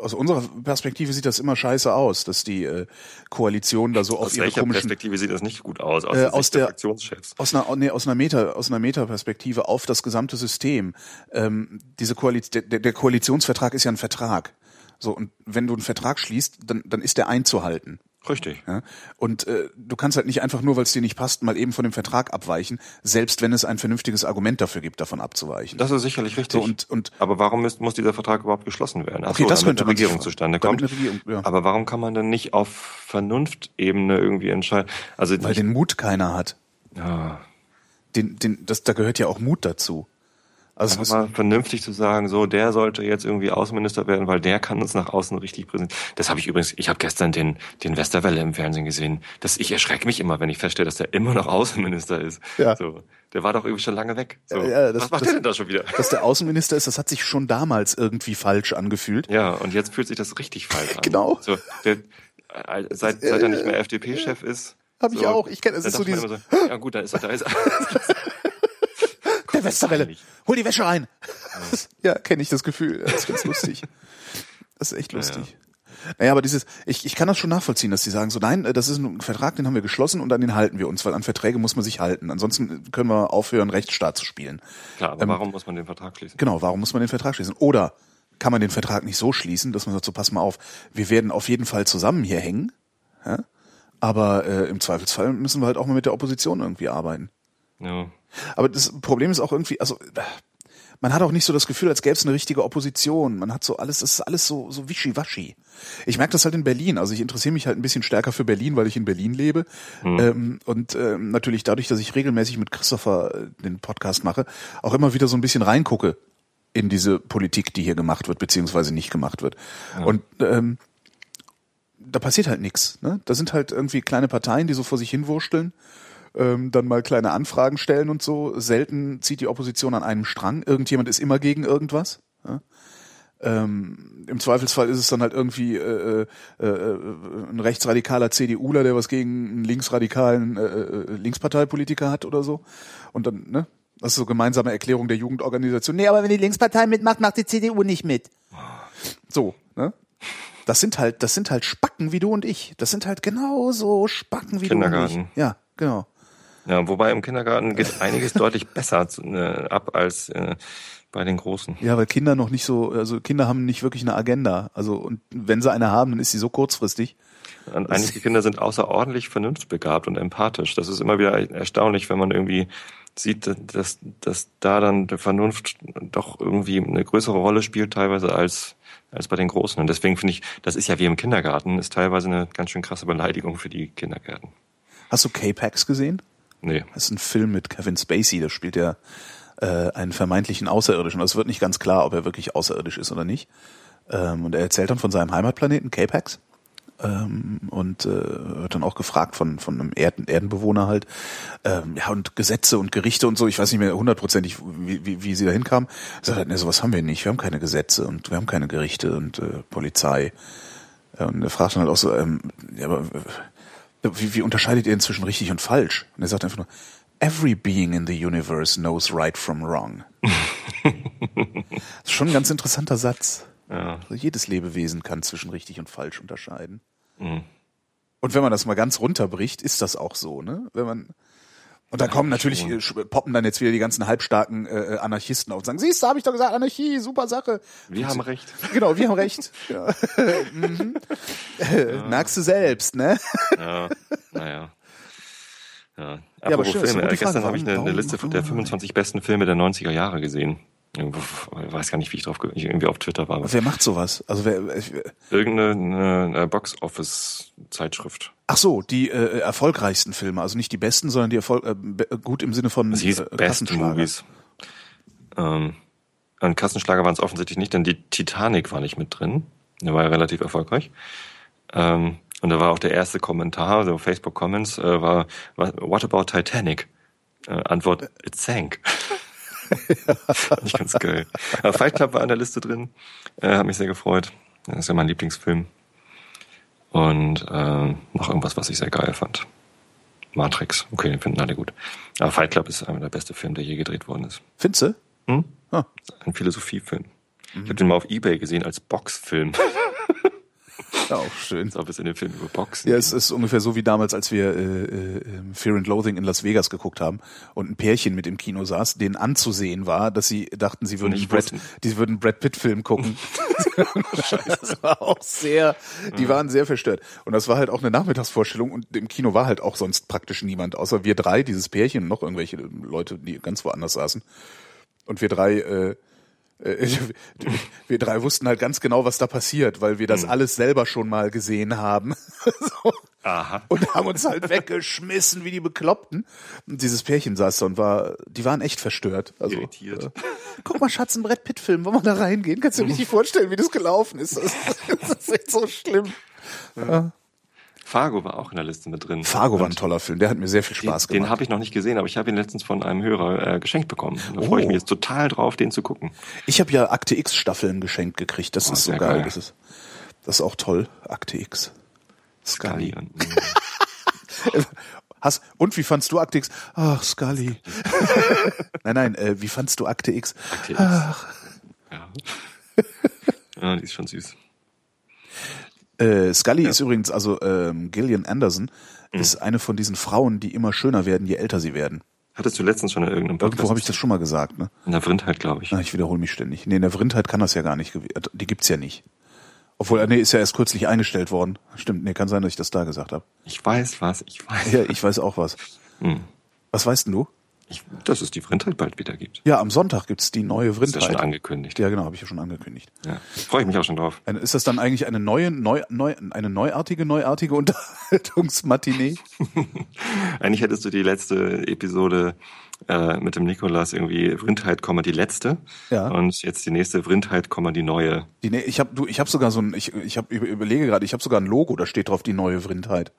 aus unserer Perspektive sieht das immer scheiße aus, dass die äh, Koalition da so auf aus ihre komischen Perspektive sieht das nicht gut aus? Aus, Äh, der aus der der- aus einer nee, aus einer Meta aus einer Metaperspektive auf das gesamte System. Ähm, diese Koalition, der, der Koalitionsvertrag ist ja ein Vertrag. So und wenn du einen Vertrag schließt, dann dann ist der einzuhalten. Richtig. Ja? Und äh, du kannst halt nicht einfach nur, weil es dir nicht passt, mal eben von dem Vertrag abweichen, selbst wenn es ein vernünftiges Argument dafür gibt, davon abzuweichen. Das ist sicherlich richtig. So, und- und- aber warum muss, muss dieser Vertrag überhaupt geschlossen werden? Ach Okay, so, das könnte eine Regierung zustande kommt. Regierung, ja. Aber warum kann man denn nicht auf Vernunftebene irgendwie entscheiden? Also weil den Mut keiner hat. ja, Den, den, das, da gehört ja auch Mut dazu. Also einfach mal vernünftig zu sagen, so der sollte jetzt irgendwie Außenminister werden, weil der kann uns nach außen richtig präsentieren. Das habe ich übrigens. Ich habe gestern den den Westerwelle im Fernsehen gesehen. Das ich erschrecke mich immer, wenn ich feststelle, dass der immer noch Außenminister ist. Ja. So, der war doch irgendwie schon lange weg. So, Ja, ja, das- was macht das- der denn da schon wieder? dass der Außenminister ist, das hat sich schon damals irgendwie falsch angefühlt. Ja, und jetzt fühlt sich das richtig falsch an. Genau. So, der, äh, seit, seit er nicht mehr FDP-Chef ist. Hab ich so, auch. Ich kenn- es da ist so dieses- so, ja gut, dann ist er da. Ist [LAUGHS] Westerwelle. peinlich. Hol die Wäsche rein. Ja, [LAUGHS] kenne ich das Gefühl. Das ist ganz lustig. Das ist echt lustig. Naja, aber dieses, ich, ich kann das schon nachvollziehen, dass die sagen so, nein, äh, das ist ein Vertrag, den haben wir geschlossen und an den halten wir uns, weil an Verträge muss man sich halten. Ansonsten können wir aufhören, Rechtsstaat zu spielen. Klar, aber warum muss man den Vertrag schließen? Genau, warum muss man den Vertrag schließen? Oder kann man den Vertrag nicht so schließen, dass man sagt, so pass mal auf, wir werden auf jeden Fall zusammen hier hängen, ja? aber äh, im Zweifelsfall müssen wir halt auch mal mit der Opposition irgendwie arbeiten. Ja. Aber das Problem ist auch irgendwie, also man hat auch nicht so das Gefühl, als gäbe es eine richtige Opposition. Man hat so alles, das ist alles so, so wischiwaschi. Ich merke das halt in Berlin. Also ich interessiere mich halt ein bisschen stärker für Berlin, weil ich in Berlin lebe. Ähm, und ähm, natürlich dadurch, dass ich regelmäßig mit Christopher äh, den Podcast mache, auch immer wieder so ein bisschen reingucke in diese Politik, die hier gemacht wird, beziehungsweise nicht gemacht wird. Und ähm, da passiert halt nichts. Ne? Da sind halt irgendwie kleine Parteien, die so vor sich hinwursteln, ähm, dann mal kleine Anfragen stellen und so. Selten zieht die Opposition an einem Strang. Irgendjemand ist immer gegen irgendwas. Ja? Ähm, Im Zweifelsfall ist es dann halt irgendwie äh, äh, äh, ein rechtsradikaler CDUler, der was gegen einen linksradikalen äh, äh, Linksparteipolitiker hat oder so. Und dann, ne? Das ist so gemeinsame Erklärung der Jugendorganisation. Nee, aber wenn die Linkspartei mitmacht, macht die CDU nicht mit. So, ne? Das sind halt, das sind halt Spacken wie du und ich. Das sind halt genauso Spacken wie du und ich. Ja, genau. Ja, wobei im Kindergarten geht einiges deutlich besser äh, ab als äh, bei den Großen. Ja, weil Kinder noch nicht so, also Kinder haben nicht wirklich eine Agenda. Also, und wenn sie eine haben, dann ist sie so kurzfristig. Und einige Kinder sind außerordentlich vernunftbegabt und empathisch. Das ist immer wieder erstaunlich, wenn man irgendwie sieht, dass, dass da dann die Vernunft doch irgendwie eine größere Rolle spielt teilweise als, als bei den Großen. Und deswegen finde ich, das ist ja wie im Kindergarten, ist teilweise eine ganz schön krasse Beleidigung für die Kindergärten. Hast du K-Pax gesehen? Nee. Das ist ein Film mit Kevin Spacey, da spielt er äh, einen vermeintlichen Außerirdischen. Also Es wird nicht ganz klar, ob er wirklich außerirdisch ist oder nicht. Ähm, und er erzählt dann von seinem Heimatplaneten K-Pax. Ähm, und äh, wird dann auch gefragt von, von einem Erden, Erdenbewohner halt, ähm, ja, und Gesetze und Gerichte und so, ich weiß nicht mehr hundertprozentig, wie, wie, wie sie da hinkamen. Er sagt halt, ne, sowas haben wir nicht, wir haben keine Gesetze und wir haben keine Gerichte und äh, Polizei. Und er fragt dann halt auch so, ähm, ja, aber äh, wie, wie unterscheidet ihr inzwischen richtig und falsch? Und er sagt einfach nur, every being in the universe knows right from wrong. [LAUGHS] das ist schon ein ganz interessanter Satz. Ja. Also jedes Lebewesen kann zwischen richtig und falsch unterscheiden. Mhm. Und wenn man das mal ganz runterbricht, ist das auch so, ne? Wenn man und da kommen natürlich, äh, poppen dann jetzt wieder die ganzen halbstarken äh, Anarchisten auf und sagen, siehst du, habe ich doch gesagt, Anarchie, super Sache. Wir haben recht. [LAUGHS] Genau, wir haben recht. [LAUGHS] Ja. mhm. [LAUGHS] Äh, Merkst du selbst, ne? Ja, naja. Ja. aber Apropos schön, das ist eine Filme. Äh, Gestern habe ich eine, eine Liste warum- der 25 besten Filme der 90er Jahre gesehen. Ich weiß gar nicht, wie ich drauf ich irgendwie auf Twitter war. Wer macht sowas? Also wer, ich- Irgendeine eine Box-Office-Zeitschrift. ach so, die äh, erfolgreichsten Filme, also nicht die besten, sondern die Erfolg, äh, gut im Sinne von hieß äh, Best. Movies. Ähm, und Kassenschlager waren es offensichtlich nicht, denn die Titanic war nicht mit drin. Der war ja relativ erfolgreich. Ähm, und da war auch der erste Kommentar, so Facebook Comments, äh, war, what what about Titanic? Äh, Antwort, it sank. [LAUGHS] [LAUGHS] Fand ich ganz geil. Aber Fight Club war in der Liste drin. Äh, hat mich sehr gefreut. Das ist ja mein Lieblingsfilm. Und äh, noch irgendwas, was ich sehr geil fand. Matrix. Okay, den finden alle gut. Aber Fight Club ist einer der beste Film, der je gedreht worden ist. Findest du? Hm? Ah. Ein Philosophiefilm. Ich habe den mal auf Ebay gesehen als Boxfilm. [LAUGHS] Ja, auch schön. Als ob es in dem Film über Boxen Ja, es ist ungefähr so wie damals, als wir äh, äh, Fear and Loathing in Las Vegas geguckt haben und ein Pärchen mit im Kino saß, denen anzusehen war, dass sie dachten, sie würden, Brad, die würden Brad Pitt Film gucken. [LAUGHS] [LAUGHS] das war auch sehr, die waren sehr verstört. Und das war halt auch eine Nachmittagsvorstellung und im Kino war halt auch sonst praktisch niemand, außer wir drei, dieses Pärchen und noch irgendwelche Leute, die ganz woanders saßen. Und wir drei, äh, äh, [LAUGHS] wir drei wussten halt ganz genau, was da passiert, weil wir das alles selber schon mal gesehen haben. [LAUGHS] so. Aha. Und haben uns halt weggeschmissen wie die Bekloppten. Und dieses Pärchen saß da und war, die waren echt verstört. Also, Irritiert. Äh, guck mal, Schatz, ein Brett Pitt-Film, wollen wir da reingehen? Kannst du dir nicht vorstellen, wie das gelaufen ist? Das, das ist echt so schlimm. Fargo war auch in der Liste mit drin. Fargo war ein toller Film, der hat mir sehr viel Spaß Den gemacht. habe ich noch nicht gesehen, aber ich habe ihn letztens von einem Hörer äh, geschenkt bekommen. Da freue ich Oh. mich jetzt total drauf, den zu gucken. Ich habe ja Akte X Staffeln geschenkt gekriegt. Das Oh, ist so geil. geil. Das ist, das ist auch toll. Akte X. Scully. Scully. und- [LAUGHS] Hast, und wie fandst du Akte X? Ach, Scully. [LAUGHS] nein, nein, äh, wie fandst du Akte X? Akte X. Ja. [LAUGHS] ja, die ist schon süß. Äh, Scully ist übrigens, also ähm, Gillian Anderson, ist eine von diesen Frauen, die immer schöner werden, je älter sie werden. Hattest du letztens schon in irgendeinem Podcast? Irgendwo habe ich das schon mal gesagt, ne? In der Vrindheit, glaube ich. Ah, Ich wiederhole mich ständig. Nee, in der Vrindheit kann das ja gar nicht. gew- Die gibt's ja nicht. Obwohl, äh, nee, ist ja erst kürzlich eingestellt worden. Stimmt, nee, kann sein, dass ich das da gesagt habe. Ich weiß was, ich weiß. Ja, ich weiß auch was. Hm. Was weißt denn du? Ich, dass es die Vrindheit bald wieder gibt. Ja, am Sonntag gibt's die neue Das ist ja schon Vrindheit. angekündigt. Ja, genau, habe ich ja schon angekündigt. Ja. Freue ich mich auch schon drauf. Eine- Ist das dann eigentlich eine neue, neu, neu, eine neuartige, neuartige Unterhaltungsmatinee? [LAUGHS] Eigentlich hättest du die letzte Episode äh, mit dem Nikolas irgendwie Vrindheit, die letzte. Ja. Und jetzt die nächste Vrindheit, die neue. Die, ne- ich habe du, ich habe sogar so ein, ich, ich hab, überlege gerade, ich habe sogar ein Logo, da steht drauf die neue Vrindheit.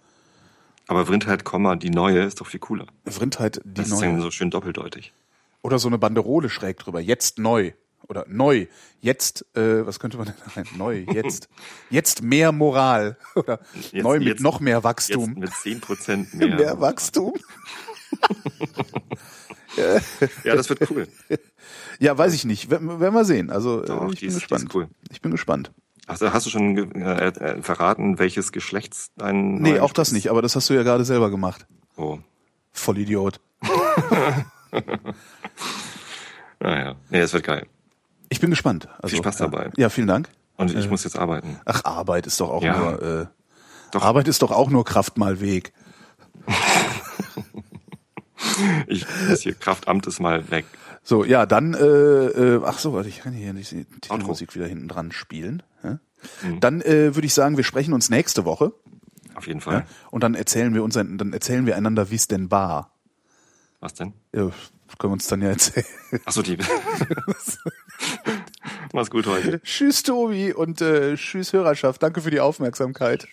Aber Vrindheit, Komma, die neue ist doch viel cooler. Vrindheit, die Das ist dann neue. so schön doppeldeutig. Oder so eine Banderole schräg drüber. Jetzt neu. Oder neu. Jetzt, äh, was könnte man denn nein, neu, jetzt. [LAUGHS] Jetzt mehr Moral. [LAUGHS] Oder Jetzt- neu mit jetzt- noch mehr Wachstum. mit 10% [LAUGHS] mehr. mehr Wachstum? Ja, das wird cool. Ja, weiß ich nicht. Werden wir sehen. Also äh, Doch, ich die bin ist- gespannt. cool. Ich bin gespannt. Also hast du schon äh, äh, verraten, welches Geschlechts dein Nee, auch das ist? nicht, aber das hast du ja gerade selber gemacht. Oh. Vollidiot. [LAUGHS] Naja. Nee, es wird geil. Ich bin gespannt. Also, Viel Spaß dabei. Ja, vielen Dank. Und ich muss jetzt arbeiten. Ach, Arbeit ist doch auch Ja. nur äh, Doch. Arbeit ist doch auch nur Kraft mal Weg. [LAUGHS] Ich muss hier Kraftamtes mal weg. So, ja, dann, äh, äh, ach so, warte, ich kann hier nicht die Titelmusik wieder hinten dran spielen. Ja? Mhm. Dann äh, würde ich sagen, wir sprechen uns nächste Woche Auf jeden Fall. ja? und dann erzählen wir uns, dann erzählen wir einander, wie es denn war. Was denn? Ja, können wir uns dann ja erzählen. Achso, die. [LAUGHS] Mach's gut heute. tschüss, Tobi, und äh, tschüss, Hörerschaft. Danke für die Aufmerksamkeit.